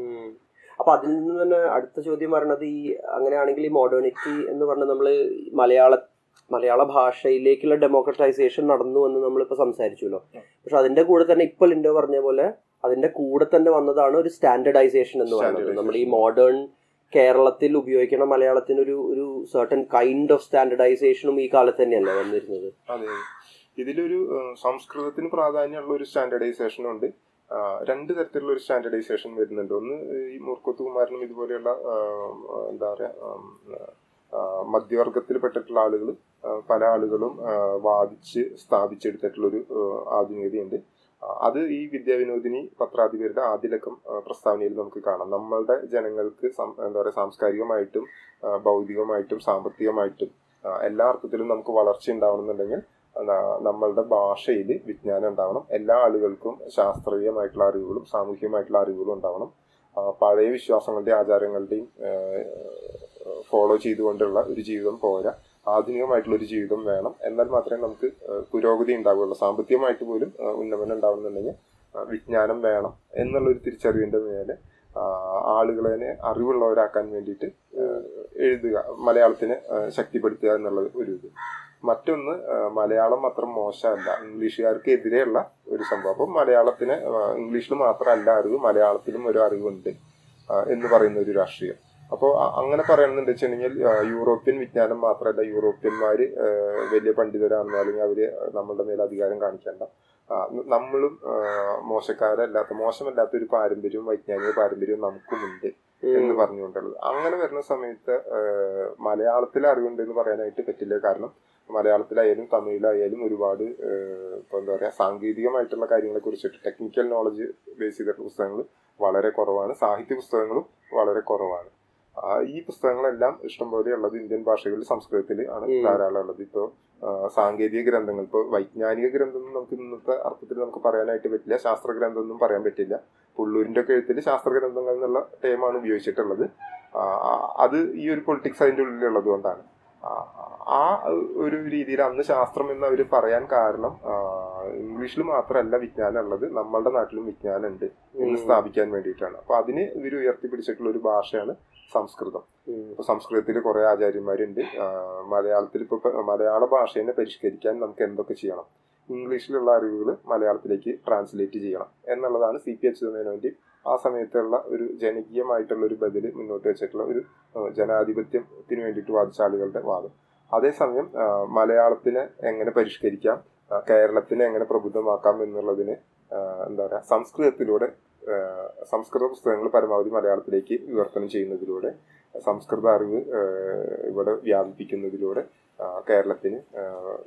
അപ്പൊ അതിൽ നിന്ന് തന്നെ അടുത്ത ചോദ്യം പറയണത് ഈ അങ്ങനെയാണെങ്കിൽ ഈ മോഡേണിറ്റി എന്ന് പറഞ്ഞ നമ്മൾ മലയാള മലയാള ഭാഷയിലേക്കുള്ള ഡെമോക്രറ്റൈസേഷൻ നടന്നു എന്ന് നമ്മളിപ്പോ സംസാരിച്ചല്ലോ പക്ഷെ അതിന്റെ കൂടെ തന്നെ ഇപ്പോൾ ലിൻഡോ പറഞ്ഞ പോലെ അതിന്റെ കൂടെ തന്നെ വന്നതാണ് ഒരു സ്റ്റാൻഡർഡൈസേഷൻ എന്ന് പറയുന്നത്. നമ്മൾ ഈ മോഡേൺ കേരളത്തിൽ ഉപയോഗിക്കുന്ന മലയാളത്തിന് ഒരു ഒരു സർട്ടൻ കൈൻഡ് ഓഫ് സ്റ്റാൻഡർഡൈസേഷനും ഈ കാലത്ത് തന്നെയല്ല വന്നിരുന്നത്? ഇതിലൊരു സംസ്കൃതത്തിന് പ്രാധാന്യമുള്ള ഒരു സ്റ്റാൻഡർഡൈസേഷൻ ഉണ്ട്. രണ്ട് തരത്തിലുള്ള ഒരു സ്റ്റാൻഡർഡൈസേഷൻ വരുന്നുണ്ട്. ഒന്ന് ഈ മൂർക്കത്ത് കുമാരനും ഇതുപോലെയുള്ള എന്താ പറയുക മധ്യവർഗത്തിൽപ്പെട്ടിട്ടുള്ള ആളുകൾ പല ആളുകളും വാദിച്ച് സ്ഥാപിച്ചെടുത്തിട്ടുള്ളൊരു ആധുനികതയുണ്ട് അത് ഈ വിദ്യാവിനോദിനി പത്രാധിപരുടെ ആദ്യലക്കം പ്രസ്താവനയിൽ നമുക്ക് കാണാം. നമ്മളുടെ ജനങ്ങൾക്ക് എന്താ പറയുക സാംസ്കാരികമായിട്ടും ഭൗതികമായിട്ടും സാമ്പത്തികമായിട്ടും എല്ലാ അർത്ഥത്തിലും നമുക്ക് വളർച്ച ഉണ്ടാവണമെന്നുണ്ടെങ്കിൽ നമ്മളുടെ ഭാഷയിൽ വിജ്ഞാനം ഉണ്ടാവണം. എല്ലാ ആളുകൾക്കും ശാസ്ത്രീയമായിട്ടുള്ള അറിവുകളും സാമൂഹികമായിട്ടുള്ള അറിവുകളും ഉണ്ടാവണം. പഴയ വിശ്വാസങ്ങളുടെയും ആചാരങ്ങളുടെയും ഫോളോ ചെയ്തുകൊണ്ടുള്ള ഒരു ജീവിതം പോരാ. ആധുനികമായിട്ടുള്ള ഒരു ജീവിതം വേണം. എന്നാൽ മാത്രമേ നമുക്ക് പുരോഗതി ഉണ്ടാവുകയുള്ളൂ. സാമ്പത്തികമായിട്ട് പോലും ഉന്നമനം ഉണ്ടാവുന്നുണ്ടെങ്കിൽ വിജ്ഞാനം വേണം എന്നുള്ളൊരു തിരിച്ചറിവിന്റെ മേലെ ആളുകളെ അറിവുള്ളവരാക്കാൻ വേണ്ടിയിട്ട് എഴുതുക മലയാളത്തിനെ ശക്തിപ്പെടുത്തുക എന്നുള്ളത് ഒരു ഇത്. മറ്റൊന്ന് മലയാളം മാത്രം മോശമല്ല. ഇംഗ്ലീഷുകാർക്ക് എതിരെയുള്ള ഒരു സംഭവം. അപ്പം മലയാളത്തിന് ഇംഗ്ലീഷിൽ മാത്രമല്ല അറിവ് മലയാളത്തിലും ഒരു അറിവുണ്ട് എന്ന് പറയുന്ന ഒരു രാഷ്ട്രീയം. അപ്പോൾ അങ്ങനെ പറയണമെന്ന് വെച്ചിട്ടുണ്ടെങ്കിൽ യൂറോപ്യൻ വിജ്ഞാനം മാത്രമല്ല യൂറോപ്യന്മാർ വലിയ പണ്ഡിതരാണെന്നോ അല്ലെങ്കിൽ അവർ നമ്മളുടെ മേലെ അധികാരം കാണിക്കേണ്ട. നമ്മളും മോശക്കാരല്ലാത്ത മോശമല്ലാത്ത ഒരു പാരമ്പര്യവും വൈജ്ഞാനിക പാരമ്പര്യവും നമുക്കുമുണ്ട് എന്ന് പറഞ്ഞുകൊണ്ടുള്ളത്. അങ്ങനെ വരുന്ന സമയത്ത് മലയാളത്തിൽ അറിവുണ്ട് എന്ന് പറയാനായിട്ട് പറ്റില്ല. കാരണം മലയാളത്തിലായാലും തമിഴിലായാലും ഒരുപാട് ആ, ഇപ്പൊ എന്താ പറയാ സാങ്കേതികമായിട്ടുള്ള കാര്യങ്ങളെ കുറിച്ചിട്ട് ടെക്നിക്കൽ നോളജ് ബേസ് ചെയ്തിട്ടുള്ള പുസ്തകങ്ങൾ വളരെ കുറവാണ്. സാഹിത്യ പുസ്തകങ്ങളും വളരെ കുറവാണ്. ഈ പുസ്തകങ്ങളെല്ലാം ഇഷ്ടംപോലെ ഉള്ളത് ഇന്ത്യൻ ഭാഷകളിൽ സംസ്കൃതത്തിൽ ആണ്. ധാരാളം ഉള്ളത്. ഇപ്പോൾ സാങ്കേതിക ഗ്രന്ഥങ്ങൾ ഇപ്പോൾ വൈജ്ഞാനിക ഗ്രന്ഥം നമുക്ക് ഇന്നത്തെ അർത്ഥത്തിൽ നമുക്ക് പറയാനായിട്ട് പറ്റില്ല ശാസ്ത്ര ഗ്രന്ഥം ഒന്നും പറയാൻ പറ്റില്ല. പുള്ളൂരിന്റെ ഒക്കെ എഴുത്തിൽ ശാസ്ത്ര ഗ്രന്ഥങ്ങൾ എന്നുള്ള ടേമാണ് ഉപയോഗിച്ചിട്ടുള്ളത്. അത് ഈ ഒരു പൊളിറ്റിക്സ് അതിന്റെ ഉള്ളിലുള്ളത് കൊണ്ടാണ്. ആ, ഒരു രീതിയിൽ അന്ന് ശാസ്ത്രം എന്ന് അവർ പറയാൻ കാരണം ഇംഗ്ലീഷിൽ മാത്രമല്ല വിജ്ഞാനം ഉള്ളത് നമ്മളുടെ നാട്ടിലും വിജ്ഞാനം ഉണ്ട് എന്ന് സ്ഥാപിക്കാൻ വേണ്ടിയിട്ടാണ്. അപ്പൊ അതിന് ഇവർ ഉയർത്തിപ്പിടിച്ചിട്ടുള്ള ഒരു ഭാഷയാണ് സംസ്കൃതം. ഇപ്പൊ സംസ്കൃതത്തിൽ കുറെ ആചാര്യന്മാരുണ്ട്. മലയാളത്തിൽ ഇപ്പൊ മലയാള ഭാഷയെ പരിഷ്കരിക്കാൻ നമുക്ക് എന്തൊക്കെ ചെയ്യണം? ഇംഗ്ലീഷിലുള്ള അറിവുകൾ മലയാളത്തിലേക്ക് ട്രാൻസ്ലേറ്റ് ചെയ്യണം എന്നുള്ളതാണ് സി പി എച്ച് മേനോന്റെ ആ സമയത്തുള്ള ഒരു ജനകീയമായിട്ടുള്ള ഒരു ബദൽ മുന്നോട്ട് വെച്ചിട്ടുള്ള ഒരു ജനാധിപത്യത്തിന് വേണ്ടിയിട്ട് വാദിച്ച ആളുകളുടെ വാദം. അതേസമയം മലയാളത്തിനെ എങ്ങനെ പരിഷ്കരിക്കാം കേരളത്തിനെ എങ്ങനെ പ്രബുദ്ധമാക്കാം എന്നുള്ളതിന് എന്താ പറയുക സംസ്കൃതത്തിലൂടെ സംസ്കൃത പുസ്തകങ്ങൾ പരമാവധി മലയാളത്തിലേക്ക് വിവർത്തനം ചെയ്യുന്നതിലൂടെ സംസ്കൃത അറിവ് ഇവിടെ വ്യാപിപ്പിക്കുന്നതിലൂടെ കേരളത്തിന്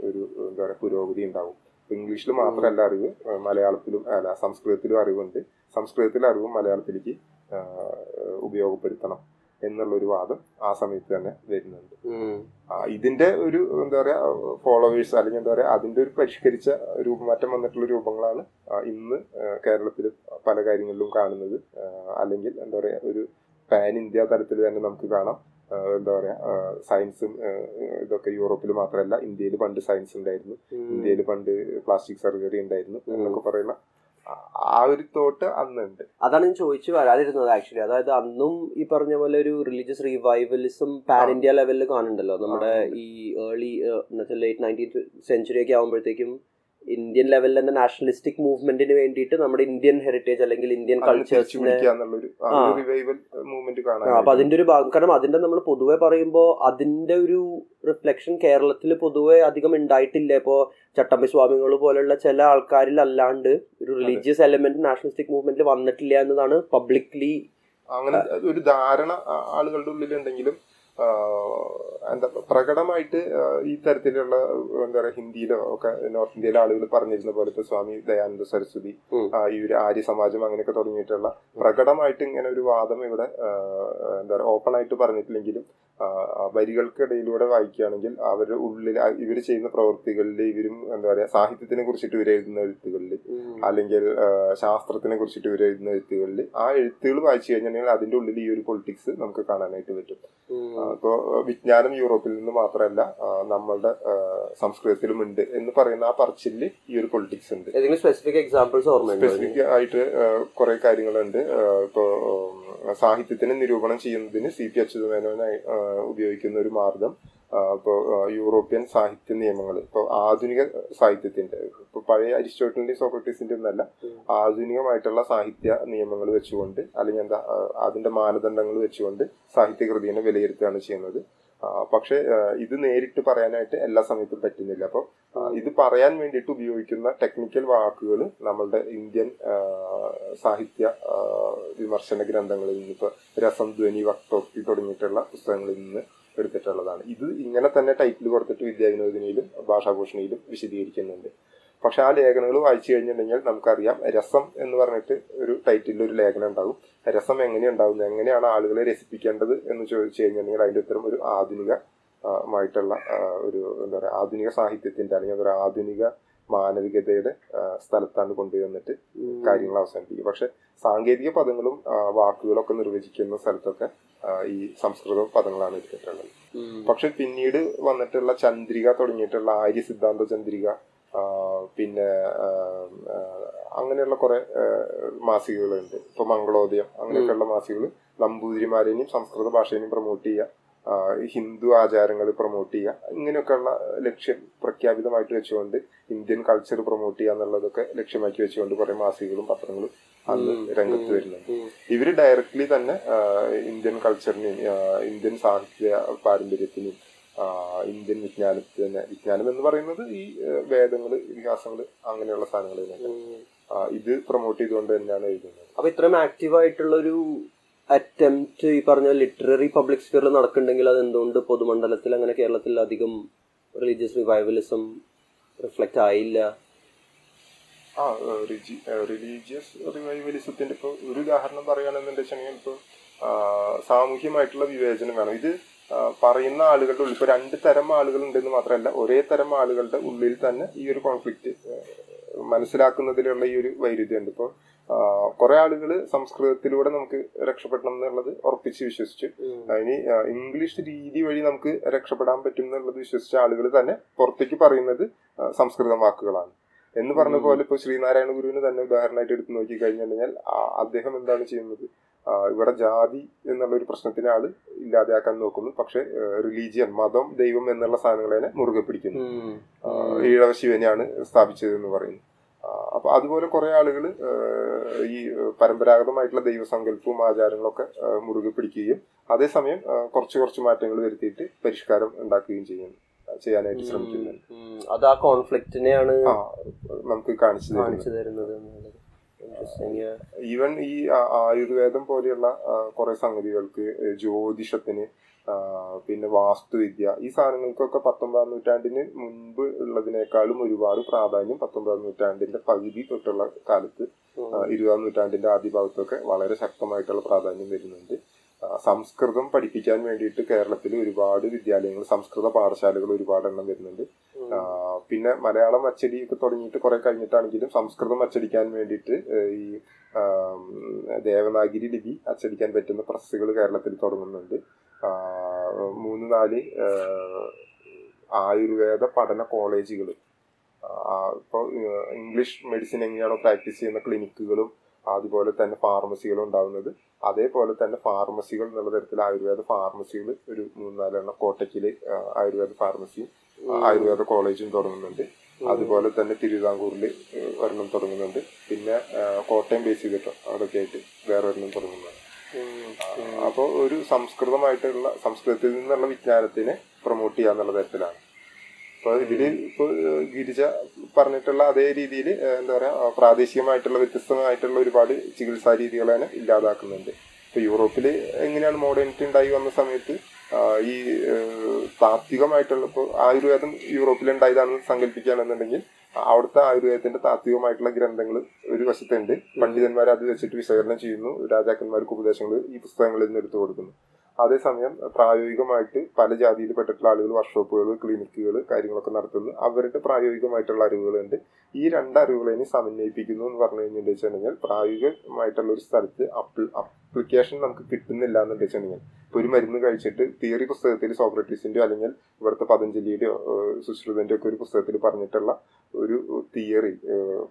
ഒരു എന്താ പറയുക പുരോഗതി ഉണ്ടാവും. ഇംഗ്ലീഷിൽ മാത്രമല്ല അറിവ് മലയാളത്തിലും അല്ല സംസ്കൃതത്തിലും അറിവുണ്ട്. സംസ്കൃതത്തിലെ അറിവും മലയാളത്തിലേക്ക് ഉപയോഗപ്പെടുത്തണം. എന്നുള്ളൊരു വാദം ആ സമയത്ത് തന്നെ വരുന്നുണ്ട്. ഇതിന്റെ ഒരു എന്താ പറയാ ഫോളോവേഴ്സ് അല്ലെങ്കിൽ എന്താ പറയാ അതിന്റെ ഒരു പരിഷ്കരിച്ച രൂപമാറ്റം വന്നിട്ടുള്ള രൂപങ്ങളാണ് ഇന്ന് കേരളത്തിൽ പല കാര്യങ്ങളിലും കാണുന്നത്. അല്ലെങ്കിൽ എന്താ പറയാ ഒരു പാൻ ഇന്ത്യ തലത്തിൽ തന്നെ നമുക്ക് കാണാം. എന്താ പറയാ സയൻസും ഇതൊക്കെ യൂറോപ്പിൽ മാത്രമല്ല ഇന്ത്യയിൽ പണ്ട് സയൻസ് ഉണ്ടായിരുന്നു. ഇന്ത്യയിൽ പണ്ട് പ്ലാസ്റ്റിക് സർജറി ഉണ്ടായിരുന്നു എന്നൊക്കെ പറയുന്ന ആ- ഒരു തോട്ട് അന്നുണ്ട്. അതാണ് ഞാൻ ചോദിച്ചു വരാതിരുന്നത് ആക്ച്വലി അതായത് അന്നും ഈ പറഞ്ഞ പോലെ ഒരു റിലീജിയസ് റിവൈവലിസം പാൻ ഇന്ത്യ ലെവലിൽ കാണുന്നുണ്ടല്ലോ. നമ്മുടെ. ഈ ഏർലി ലേറ്റ് നയന്റീൻ സെഞ്ചുറി ഒക്കെ ആകുമ്പോഴത്തേക്കും ഇന്ത്യൻ ലെവലിൽ തന്നെ നാഷണലിസ്റ്റിക് മൂവ്മെന്റിന് വേണ്ടിയിട്ട് നമ്മുടെ ഇന്ത്യൻ ഹെറിറ്റേജ് അല്ലെങ്കിൽ ഇന്ത്യൻ കൾച്ചേഴ്സിനെ അപ്പൊ അതിന്റെ ഒരു ഭാഗം കാരണം അതിന്റെ നമ്മൾ പൊതുവെ പറയുമ്പോൾ അതിന്റെ ഒരു റിഫ്ലക്ഷൻ കേരളത്തിൽ പൊതുവെ അധികം ഉണ്ടായിട്ടില്ല. ഇപ്പോ ചട്ടമ്പി സ്വാമികൾ പോലുള്ള ചില ആൾക്കാരിൽ അല്ലാണ്ട് ഒരു റിലീജിയസ് എലമെന്റ് നാഷണലിസ്റ്റിക് മൂവ്മെന്റിൽ വന്നിട്ടില്ല എന്നതാണ് പബ്ലിക്ലി അങ്ങനെ ഒരു ധാരണ ആളുകളുടെ ആളുകളുടെ ഉള്ളിലുണ്ടെങ്കിലും എന്താ പ്രകടമായിട്ട് ഈ തരത്തിലുള്ള എന്താ പറയുക ഹിന്ദിയിലോ ഒക്കെ നോർത്ത് ഇന്ത്യയിലെ ആളുകൾ പറഞ്ഞിരുന്ന പോലത്തെ സ്വാമി ദയാനന്ദ സരസ്വതി ഈ ഒരു ആര്യ സമാജം അങ്ങനെയൊക്കെ തുടങ്ങിയിട്ടുള്ള പ്രകടമായിട്ട് ഇങ്ങനെ ഒരു വാദം ഇവിടെ എന്താ പറയുക ഓപ്പൺ ആയിട്ട് പറഞ്ഞിട്ടില്ലെങ്കിലും വരികൾക്കിടയിലൂടെ വായിക്കുകയാണെങ്കിൽ അവരുടെ ഉള്ളിൽ ഇവർ ചെയ്യുന്ന പ്രവൃത്തികളിൽ ഇവരും എന്താ പറയുക സാഹിത്യത്തിനെ കുറിച്ചിട്ട് ഇവർ എഴുതുന്ന എഴുത്തുകളിൽ അല്ലെങ്കിൽ ശാസ്ത്രത്തിനെ കുറിച്ചിട്ട് ഇവർ എഴുതുന്ന എഴുത്തുകളിൽ ആ എഴുത്തുകൾ വായിച്ചു കഴിഞ്ഞാൽ അതിന്റെ ഉള്ളിൽ ഈ ഒരു പൊളിറ്റിക്സ് നമുക്ക് കാണാനായിട്ട് പറ്റും. അപ്പോൾ വിജ്ഞാനം യൂറോപ്പിൽ നിന്ന് മാത്രമല്ല നമ്മളുടെ സംസ്കൃതത്തിലും ഉണ്ട് എന്ന് പറയുന്ന ആ പറച്ചിലിൽ ഈ ഒരു പൊളിറ്റിക്സ് ഉണ്ട്. സ്പെസിഫിക് എക്സാമ്പിൾസ് സ്പെസിഫിക് ആയിട്ട് കുറെ കാര്യങ്ങളുണ്ട്. ഇപ്പോൾ സാഹിത്യത്തിന് നിരൂപണം ചെയ്യുന്നതിന് സി പി അച്യുതമേനോനായി ഉപയോഗിക്കുന്ന ഒരു മാർഗം. ആ, ഇപ്പോ യൂറോപ്യൻ സാഹിത്യ നിയമങ്ങൾ ഇപ്പോൾ ആധുനിക സാഹിത്യത്തിന്റെ ഇപ്പൊ പഴയ അരിസ്റ്റോട്ടലിന്റെ സോക്രട്ടീസിന്റെ ഒന്നല്ല ആധുനികമായിട്ടുള്ള സാഹിത്യ നിയമങ്ങൾ വെച്ചുകൊണ്ട് അല്ലെങ്കിൽ എന്താ അതിന്റെ മാനദണ്ഡങ്ങൾ വെച്ചുകൊണ്ട് സാഹിത്യകൃതിയെ വിലയിരുത്തുകയാണ് ചെയ്യുന്നത്. പക്ഷെ പക്ഷേ ഇത് നേരിട്ട് പറയാനായിട്ട് എല്ലാ സമയത്തും പറ്റുന്നില്ല. അപ്പോൾ ഇത് പറയാൻ വേണ്ടിയിട്ട് ഉപയോഗിക്കുന്ന ടെക്നിക്കൽ വാക്കുകൾ നമ്മളുടെ ഇന്ത്യൻ സാഹിത്യ വിമർശന ഗ്രന്ഥങ്ങളിൽ നിന്ന് ഇപ്പോൾ രസം ധ്വനി വക്തോക്തി തുടങ്ങിയിട്ടുള്ള പുസ്തകങ്ങളിൽ നിന്ന് എടുത്തിട്ടുള്ളതാണ്. ഇത് ഇങ്ങനെ തന്നെ ടൈറ്റിൽ കൊടുത്തിട്ട് വിദ്യാവിനോദിനിയിലും ഭാഷാഭൂഷണിയിലും വിശദീകരിക്കുന്നുണ്ട്. പക്ഷെ ആ ലേഖനങ്ങൾ വായിച്ചു കഴിഞ്ഞിട്ടുണ്ടെങ്കിൽ നമുക്കറിയാം രസം എന്ന് പറഞ്ഞിട്ട് ഒരു ടൈറ്റിലിൽ ഒരു ലേഖനം ഉണ്ടാകും രസം എങ്ങനെ ഉണ്ടാവുന്നത് എങ്ങനെയാണ് ആളുകളെ രസിപ്പിക്കേണ്ടത് എന്ന് ചോദിച്ചു കഴിഞ്ഞിട്ടുണ്ടെങ്കിൽ അതിന്റെ ഉത്തരം ഒരു ആധുനിക മായിട്ടുള്ള ഒരു എന്താ പറയുക ആധുനിക സാഹിത്യത്തിന്റെ അല്ലെങ്കിൽ ഒരു ആധുനിക മാനവികതയുടെ സ്ഥലത്താണ് കൊണ്ടുവന്നിട്ട് കാര്യങ്ങൾ അവസാനിപ്പിക്കുക. പക്ഷെ സാങ്കേതിക പദങ്ങളും വാക്കുകളൊക്കെ നിർവചിക്കുന്ന സ്ഥലത്തൊക്കെ ഈ സംസ്കൃത പദങ്ങളാണ് എടുത്തിട്ടുള്ളത്. പക്ഷെ പിന്നീട് വന്നിട്ടുള്ള ചന്ദ്രിക തുടങ്ങിയിട്ടുള്ള ആര്യ സിദ്ധാന്ത ചന്ദ്രിക പിന്നെ അങ്ങനെയുള്ള കുറെ മാസികകളുണ്ട്. ഇപ്പൊ മംഗളോദയം അങ്ങനെയൊക്കെയുള്ള മാസികകൾ നമ്പൂതിരിമാരെയും സംസ്കൃത ഭാഷയെയും പ്രൊമോട്ട് ചെയ്യുക. ഹിന്ദു ആചാരങ്ങൾ പ്രൊമോട്ട് ചെയ്യുക. ഇങ്ങനെയൊക്കെയുള്ള ലക്ഷ്യം പ്രഖ്യാപിതമായിട്ട് വെച്ചുകൊണ്ട് ഇന്ത്യൻ കൾച്ചർ പ്രൊമോട്ട് ചെയ്യുക എന്നുള്ളതൊക്കെ ലക്ഷ്യമാക്കി വെച്ചുകൊണ്ട് കുറെ മാസികകളും പത്രങ്ങളും അന്ന് രംഗത്ത് വരുന്നുണ്ട്. ഇവർ ഡയറക്ട്ലി തന്നെ ഇന്ത്യൻ കൾച്ചറിനെയും ഇന്ത്യൻ സാഹിത്യ പാരമ്പര്യത്തിനും ഇന്ത്യൻ വിജ്ഞാനത്തിന് വിജ്ഞാനം എന്ന് പറയുന്നത് ഈ വേദങ്ങൾ ഇതിഹാസങ്ങൾ അങ്ങനെയുള്ള സാധനങ്ങൾ തന്നെ ഇത് പ്രൊമോട്ട് ചെയ്തുകൊണ്ട് തന്നെയാണ് എഴുതുന്നത്. അപ്പൊ ഇത്രയും ആക്റ്റീവ് ആയിട്ടുള്ള ഒരു അറ്റംപ്റ്റ് ഈ പറഞ്ഞ ലിറ്റററി പബ്ലിക് സ്ഫിയറിൽ നടക്കുന്നുണ്ടെങ്കിൽ അത് എന്തുകൊണ്ട് പൊതുമണ്ഡലത്തിൽ അങ്ങനെ കേരളത്തിൽ അധികം റിലീജിയസ് റിവൈവലിസം റിഫ്ലക്റ്റ് ആയില്ല? ആ റിലീജിയസ് റിവൈവലിസത്തിന്റെ ഇപ്പോൾ ഒരു ഉദാഹരണം പറയുകയാണെന്നുണ്ടെങ്കിൽ ഇപ്പോൾ സാമൂഹ്യമായിട്ടുള്ള വിവേചനം വേണം. ഇത് പറയുന്ന ആളുകളുടെ ഉള്ളിൽ ഇപ്പൊ രണ്ട് തരം ആളുകൾ ഉണ്ടെന്ന് മാത്രമല്ല ഒരേ തരം ആളുകളുടെ ഉള്ളിൽ തന്നെ ഈ ഒരു കോൺഫ്ലിക്റ്റ് മനസ്സിലാക്കുന്നതിലുള്ള ഈ ഒരു വൈരുദ്ധ്യം ഉണ്ട് ഇപ്പോൾ കുറെ ആളുകൾ സംസ്കൃതത്തിലൂടെ നമുക്ക് രക്ഷപ്പെടണം എന്നുള്ളത് ഉറപ്പിച്ച് വിശ്വസിച്ചു അതിന് ഇംഗ്ലീഷ് രീതി വഴി നമുക്ക് രക്ഷപ്പെടാൻ പറ്റും എന്നുള്ളത് വിശ്വസിച്ച ആളുകൾ തന്നെ പുറത്തേക്ക് പറയുന്നത് സംസ്കൃത വാക്കുകളാണ്. എന്ന് പറഞ്ഞ പോലെ ഇപ്പൊ ശ്രീനാരായണ ഗുരുവിന് തന്നെ ഉദാഹരണമായിട്ട് എടുത്ത് നോക്കി കഴിഞ്ഞാൽ അദ്ദേഹം എന്താണ് ചെയ്യുന്നത്? ഇവിടെ ജാതി എന്നുള്ള ഒരു പ്രശ്നത്തിനെ ആൾ ഇല്ലാതെയാക്കാൻ നോക്കുന്നു. പക്ഷെ റിലീജിയൻ മതം ദൈവം എന്നുള്ള സാധനങ്ങളെ മുറുകെ പിടിക്കുന്നു. ഈഴവ ശിവനെയാണ് സ്ഥാപിച്ചത് എന്ന് പറയുന്നു. അപ്പൊ അതുപോലെ കുറെ ആളുകൾ ഈ പരമ്പരാഗതമായിട്ടുള്ള ദൈവസങ്കല്പവും ആചാരങ്ങളൊക്കെ മുറുകെ പിടിക്കുകയും അതേസമയം കുറച്ച് കുറച്ച് മാറ്റങ്ങൾ വരുത്തിയിട്ട് പരിഷ്കാരം ഉണ്ടാക്കുകയും ചെയ്യുന്നു ചെയ്യാനായിട്ട് ശ്രമിക്കുന്നുണ്ട് അത് ആ കോൺഫ്ലിക്റ്റിനെയാണ് നമുക്ക് കാണിച്ചു തരുന്നത്. കാണിച്ചു തരുന്നത് ഈവൻ ഈ ആയുർവേദം പോലെയുള്ള കുറെ സംഗതികൾക്ക് ജ്യോതിഷത്തിന് പിന്നെ വാസ്തുവിദ്യ. ഈ സാധനങ്ങൾക്കൊക്കെ പത്തൊമ്പതാം നൂറ്റാണ്ടിന് മുൻപ് ഉള്ളതിനേക്കാളും ഒരുപാട് പ്രാധാന്യം പത്തൊമ്പതാം നൂറ്റാണ്ടിന്റെ പകുതി തൊട്ടുള്ള കാലത്ത് ഇരുപതാം നൂറ്റാണ്ടിന്റെ ആദ്യ ഭാഗത്തൊക്കെ വളരെ ശക്തമായിട്ടുള്ള പ്രാധാന്യം വരുന്നുണ്ട്. സംസ്കൃതം പഠിപ്പിക്കാൻ വേണ്ടിയിട്ട് കേരളത്തിൽ ഒരുപാട് വിദ്യാലയങ്ങൾ സംസ്കൃത പാഠശാലകൾ ഒരുപാട് എണ്ണം വരുന്നുണ്ട് പിന്നെ മലയാളം അച്ചടി ഒക്കെ തുടങ്ങിയിട്ട് കുറെ കഴിഞ്ഞിട്ടാണെങ്കിലും സംസ്കൃതം അച്ചടിക്കാൻ വേണ്ടിയിട്ട് ഈ ദേവനാഗിരി ലിപി അച്ചടിക്കാൻ പറ്റുന്ന പ്രസ്സുകൾ കേരളത്തിൽ തുടങ്ങുന്നുണ്ട്. മൂന്ന് നാല് ആയുർവേദ പഠന കോളേജുകൾ ഇപ്പോൾ ഇംഗ്ലീഷ് മെഡിസിൻ എങ്ങനെയാണോ പ്രാക്ടീസ് ചെയ്യുന്ന ക്ലിനിക്കുകളും അതുപോലെ തന്നെ ഫാർമസികളും ഉണ്ടാകുന്നത് അതേപോലെ തന്നെ ഫാർമസികൾ എന്നുള്ള തരത്തിൽ ആയുർവേദ ഫാർമസികൾ ഒരു മൂന്ന് നാലെണ്ണം കോട്ടയ്ക്കിൽ ആയുർവേദ ഫാർമസിയും ആയുർവേദ കോളേജും തുടങ്ങുന്നുണ്ട്. അതുപോലെ തന്നെ തിരുവിതാംകൂറിൽ ഒരെണ്ണം തുടങ്ങുന്നുണ്ട്. പിന്നെ കോട്ടയം ബേസ് ചെയ്തിട്ട് അവിടെയൊക്കെ ആയിട്ട് വേറെ ഒരെണ്ണം തുടങ്ങുന്നുണ്ട്. അപ്പോൾ ഒരു സംസ്കൃതമായിട്ടുള്ള സംസ്കൃതത്തിൽ നിന്നുള്ള വിജ്ഞാനത്തിനെ പ്രൊമോട്ട് ചെയ്യുക എന്നുള്ള തരത്തിലാണ്. അപ്പൊ ഇതിൽ ഇപ്പൊ ഗിരിജ പറഞ്ഞിട്ടുള്ള അതേ രീതിയിൽ എന്താ പറയാ പ്രാദേശികമായിട്ടുള്ള വ്യത്യസ്തമായിട്ടുള്ള ഒരുപാട് ചികിത്സാ രീതികളാണ് ഇല്ലാതാക്കുന്നുണ്ട്. ഇപ്പൊ യൂറോപ്പിൽ എങ്ങനെയാണ് മോഡേണിറ്റി ഉണ്ടായി വന്ന സമയത്ത് ഈ താത്വികമായിട്ടുള്ള ഇപ്പോൾ ആയുർവേദം യൂറോപ്പിൽ ഉണ്ടായതാണെന്ന് സങ്കല്പിക്കുകയാണെന്നുണ്ടെങ്കിൽ അവിടുത്തെ ആയുർവേദത്തിന്റെ താത്വികമായിട്ടുള്ള ഗ്രന്ഥങ്ങൾ ഒരു വശത്തുണ്ട്. പണ്ഡിതന്മാർ അത് വെച്ചിട്ട് വിശകലനം ചെയ്യുന്നു. രാജാക്കന്മാർക്ക് ഉപദേശങ്ങൾ ഈ പുസ്തകങ്ങളിൽ നിന്ന് എടുത്തു കൊടുക്കുന്നു. അതേസമയം പ്രായോഗികമായിട്ട് പല ജാതിയിൽപ്പെട്ടിട്ടുള്ള ആളുകൾ വർക്ക്ഷോപ്പുകൾ ക്ലിനിക്കുകൾ കാര്യങ്ങളൊക്കെ നടത്തുന്നു അവരുടെ പ്രായോഗികമായിട്ടുള്ള അറിവുകളുണ്ട്. ഈ രണ്ട് അറിവുകളെയും സമന്വയിപ്പിക്കുന്നു എന്ന് പറഞ്ഞു കഴിഞ്ഞിട്ടുണ്ടെങ്കിൽ പ്രായോഗികമായിട്ടുള്ള ഒരു സ്ഥലത്ത് അപ്ലിക്കേഷൻ നമുക്ക് കിട്ടുന്നില്ല എന്ന് വെച്ചിട്ടുണ്ടെങ്കിൽ ഇപ്പോൾ ഒരു മരുന്ന് കഴിച്ചിട്ട് തിയറി പുസ്തകത്തിൽ സോക്രട്ടീസിന്റെയോ അല്ലെങ്കിൽ ഇവിടുത്തെ പതഞ്ജലിയുടെയോ ഏഹ്, സുശ്രുതന്റെ ഒക്കെ ഒരു പുസ്തകത്തിൽ പറഞ്ഞിട്ടുള്ള ഒരു തിയറി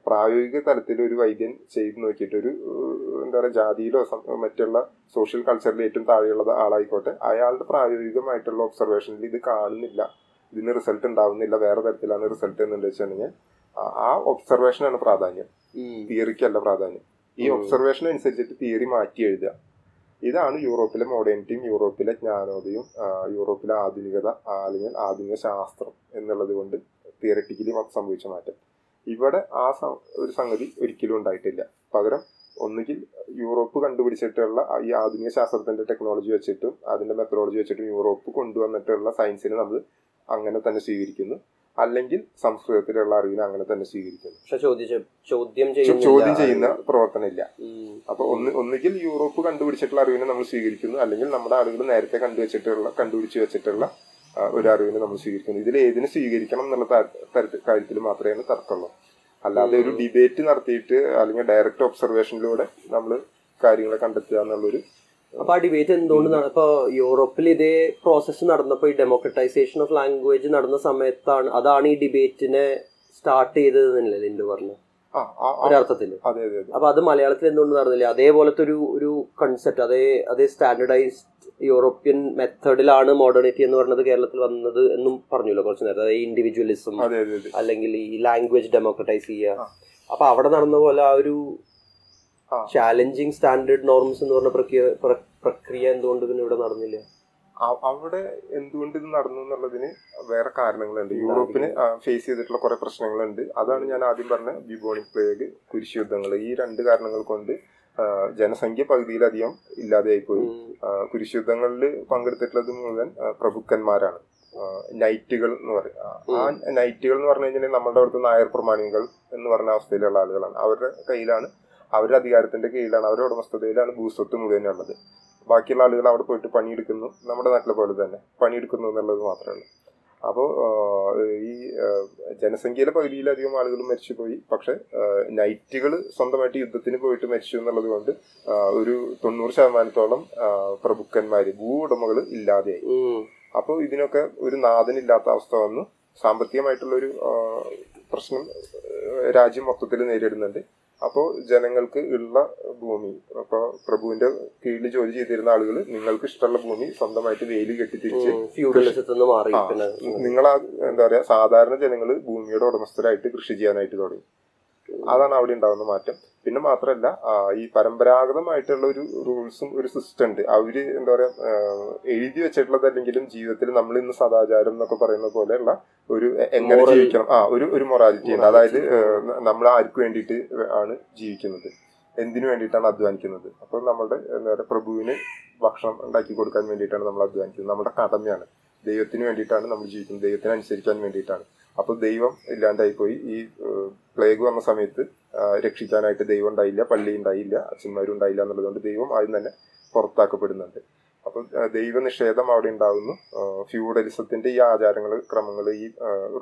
പ്രായോഗിക തലത്തിൽ ഒരു വൈദ്യൻ ചെയ്ത് നോക്കിയിട്ട് ഒരു എന്താ പറയുക ജാതിയിലോ മറ്റുള്ള സോഷ്യൽ കൾച്ചറിൽ ഏറ്റവും താഴെയുള്ള ആളായിക്കോട്ടെ അയാളുടെ പ്രായോഗികമായിട്ടുള്ള ഒബ്സർവേഷനിൽ ഇത് കാണുന്നില്ല. ഇതിന് റിസൾട്ട് ഉണ്ടാവുന്നില്ല. വേറെ തരത്തിലാണ് റിസൾട്ട് എന്ന് വെച്ചിട്ടുണ്ടെങ്കിൽ ആ- ഒബ്സർവേഷനാണ് പ്രാധാന്യം. തിയറിക്കല്ല പ്രാധാന്യം. ഈ. ഒബ്സർവേഷൻ അനുസരിച്ചിട്ട് തിയറി മാറ്റി എഴുതുക. ഇതാണ് യൂറോപ്പിലെ മോഡേണിറ്റിയും യൂറോപ്പിലെ ജ്ഞാനോദയും യൂറോപ്പിലെ ആധുനികത അല്ലെങ്കിൽ ആധുനിക ശാസ്ത്രം എന്നുള്ളത് കൊണ്ട് തിയററ്റിക്കലി സംഭവിച്ച മാറ്റം. ഇവിടെ ആ ഒരു സംഗതി ഒരിക്കലും ഉണ്ടായിട്ടില്ല. പകരം ഒന്നുകിൽ യൂറോപ്പ് കണ്ടുപിടിച്ചിട്ടുള്ള ഈ ആധുനിക ശാസ്ത്രത്തിന്റെ ടെക്നോളജി വെച്ചിട്ടും അതിന്റെ മെത്തഡോളജി വെച്ചിട്ടും യൂറോപ്പ് കൊണ്ടുവന്നിട്ടുള്ള സയൻസിനെ നമ്മൾ അങ്ങനെ തന്നെ സ്വീകരിക്കുന്നു. അല്ലെങ്കിൽ സംസ്കൃതത്തിലുള്ള അറിവിനെ അങ്ങനെ തന്നെ സ്വീകരിക്കുന്നു. പക്ഷെ ചോദ്യം ചോദ്യം ചെയ്യുന്ന പ്രവർത്തനമില്ല ഇല്ല. അപ്പൊ ഒന്ന് ഒന്നുകിൽ യൂറോപ്പ് കണ്ടുപിടിച്ചിട്ടുള്ള അറിവിനെ നമ്മൾ സ്വീകരിക്കുന്നു അല്ലെങ്കിൽ നമ്മുടെ ആളുകൾ നേരത്തെ കണ്ടുവച്ചിട്ടുള്ള കണ്ടുപിടിച്ച് വെച്ചിട്ടുള്ള ഒരു അറിവിനെ നമ്മൾ സ്വീകരിക്കുന്നു. ഇതിൽ ഏതിനെ സ്വീകരിക്കണം എന്നുള്ള കാര്യത്തിൽ മാത്രമേ തർക്കമുള്ളൂ. അല്ലാതെ ഒരു ഡിബേറ്റ് നടത്തിയിട്ട് അല്ലെങ്കിൽ ഡയറക്റ്റ് ഒബ്സർവേഷനിലൂടെ നമ്മൾ കാര്യങ്ങളെ കണ്ടെത്തുക എന്നുള്ളൊരു അപ്പൊ ആ ഡിബേറ്റ് എന്തുകൊണ്ട് നട- ഇപ്പൊ യൂറോപ്പിൽ ഇതേ പ്രോസസ്സ് നടന്നപ്പോ ഈ ഡെമോക്രറ്റൈസേഷൻ ഓഫ് ലാംഗ്വേജ് നടന്ന സമയത്താണ് അതാണ് ഈ ഡിബേറ്റിനെ സ്റ്റാർട്ട് ചെയ്തത് എന്നല്ലേ ലിൻഡു പറഞ്ഞു അതെ അപ്പൊ അത് മലയാളത്തിൽ എന്തുകൊണ്ട് നടന്നില്ല? അതേപോലത്തെ ഒരു ഒരു കൺസെപ്റ്റ് അതേ അതേ സ്റ്റാൻഡേർഡൈസ്ഡ് യൂറോപ്യൻ മെത്തേഡിലാണ് മോഡേണിറ്റി എന്ന് പറഞ്ഞത് കേരളത്തിൽ വന്നത് എന്നും പറഞ്ഞല്ലോ കുറച്ച് നേരത്തെ അതായത് ഇൻഡിവിജ്വലിസം അല്ലെങ്കിൽ ഈ ലാംഗ്വേജ് ഡെമോക്രറ്റൈസ് ചെയ്യുക. അപ്പൊ അവിടെ നടന്ന പോലെ ആ ഒരു ചാലഞ്ചിങ് സ്റ്റാൻഡേർഡ് നോർമ്സ് എന്ന് പറഞ്ഞ പ്രക്രിയ പ്ര- പ്രക്രിയ എന്തുകൊണ്ട് പിന്നെ ഇവിടെ നടന്നില്ല? അവിടെ എന്തുകൊണ്ട് ഇത് നടന്നു എന്നുള്ളതിന് വേറെ കാരണങ്ങളുണ്ട്. യൂറോപ്പിന് ഫേസ് ചെയ്തിട്ടുള്ള കുറെ പ്രശ്നങ്ങളുണ്ട്. അതാണ് ഞാൻ ആദ്യം പറഞ്ഞ ബിബോണിക് പ്ലേഗ് കുരിശുയുദ്ധങ്ങൾ. ഈ രണ്ട് കാരണങ്ങൾ കൊണ്ട് ജനസംഖ്യ പകുതിയിലധികം ഇല്ലാതെയായിപ്പോയി. കുരിശുദ്ധങ്ങളിൽ പങ്കെടുത്തിട്ടുള്ളത് മുഴുവൻ പ്രഭുക്കന്മാരാണ്. നൈറ്റുകൾ എന്ന് പറയും ആ, നൈറ്റുകൾ എന്ന് പറഞ്ഞു കഴിഞ്ഞാൽ നമ്മുടെ അവിടുത്തെ നായർ പ്രമാണികൾ എന്ന് പറഞ്ഞ അവസ്ഥയിലുള്ള ആളുകളാണ്. അവരുടെ കയ്യിലാണ് അവരുടെ അധികാരത്തിന്റെ കീഴിലാണ് അവരുടെ ഉടമസ്ഥതയിലാണ് ഭൂസ്വത്ത് മുഴുവൻ ഉള്ളത്. ബാക്കിയുള്ള ആളുകൾ അവിടെ പോയിട്ട് പണിയെടുക്കുന്നു നമ്മുടെ നാട്ടിലെ പോലെ തന്നെ പണിയെടുക്കുന്നു എന്നുള്ളത് മാത്രമേ ഉള്ളൂ. അപ്പോൾ ഈ ജനസംഖ്യയിലെ പകുതിയിലധികം ആളുകൾ മരിച്ചുപോയി. പക്ഷെ നൈറ്റുകൾ സ്വന്തമായിട്ട് യുദ്ധത്തിന് പോയിട്ട് മരിച്ചു എന്നുള്ളത് കൊണ്ട് ഒരു തൊണ്ണൂറ് ശതമാനത്തോളം പ്രഭുക്കന്മാർ പ്രഭുക്കന്മാര് ഭൂ ഉടമകൾ ഇല്ലാതെയായി. അപ്പോൾ ഇതിനൊക്കെ ഒരു നാഥനില്ലാത്ത അവസ്ഥ വന്നു. സാമ്പത്തികമായിട്ടുള്ളൊരു പ്രശ്നം രാജ്യം മൊത്തത്തിൽ നേരിടുന്നുണ്ട്. അപ്പോൾ ജനങ്ങൾക്ക് ഉള്ള ഭൂമി അപ്പോൾ പ്രഭുവിന്റെ കീഴിൽ ജോലി ചെയ്തിരുന്ന ആളുകൾ നിങ്ങൾക്ക് ഇഷ്ടമുള്ള ഭൂമി സ്വന്തമായിട്ട് വെയിൽ കെട്ടി തിരിച്ച് നിങ്ങളാ എന്താ പറയാ സാധാരണ ജനങ്ങൾ ഭൂമിയുടെ ഉടമസ്ഥരായിട്ട് കൃഷി ചെയ്യാനായിട്ട് തുടങ്ങി. അതാണ് അവിടെ ഉണ്ടാകുന്ന മാറ്റം. പിന്നെ മാത്രമല്ല ഈ പരമ്പരാഗതമായിട്ടുള്ള ഒരു റൂൾസും ഒരു സിസ്റ്റം ഉണ്ട്. അവർ എന്താ പറയാ എഴുതി വെച്ചിട്ടുള്ളതല്ലെങ്കിലും ജീവിതത്തിൽ നമ്മൾ ഇന്ന് സദാചാരം എന്നൊക്കെ പറയുന്ന പോലെയുള്ള ഒരു എങ്ങനെ ജീവിക്കണം? ആ ഒരു ഒരു മൊറാലിറ്റി ഉണ്ട്. അതായത് നമ്മൾ ആർക്ക് വേണ്ടിയിട്ട് ആണ് ജീവിക്കുന്നത്? എന്തിനു വേണ്ടിയിട്ടാണ് അധ്വാനിക്കുന്നത്? അപ്പോൾ നമ്മുടെ എന്താ പറയുക പ്രഭുവിന് ഭക്ഷണം ഉണ്ടാക്കി കൊടുക്കാൻ വേണ്ടിയിട്ടാണ് നമ്മൾ അധ്വാനിക്കുന്നത്. നമ്മുടെ കടമയാണ്. ദൈവത്തിന് വേണ്ടിയിട്ടാണ് നമ്മൾ ജീവിക്കുന്നത്. ദൈവത്തിന് അനുസരിക്കാൻ വേണ്ടിയിട്ടാണ്. അപ്പോൾ ദൈവം ഇല്ലാണ്ടായി പോയി ഈ പ്ലേഗ് വന്ന സമയത്ത് രക്ഷിക്കാനായിട്ട് ദൈവം ഉണ്ടായില്ല പള്ളി ഉണ്ടായില്ല അച്ഛന്മാരും ഉണ്ടായില്ല എന്നുള്ളതുകൊണ്ട് ദൈവം ആദ്യം തന്നെ പുറത്താക്കപ്പെടുന്നുണ്ട്. അപ്പോൾ ദൈവ നിഷേധം അവിടെ ഉണ്ടാകുന്നു ഫ്യൂഡലിസത്തിന്റെ ഈ ആചാരങ്ങൾ ക്രമങ്ങൾ ഈ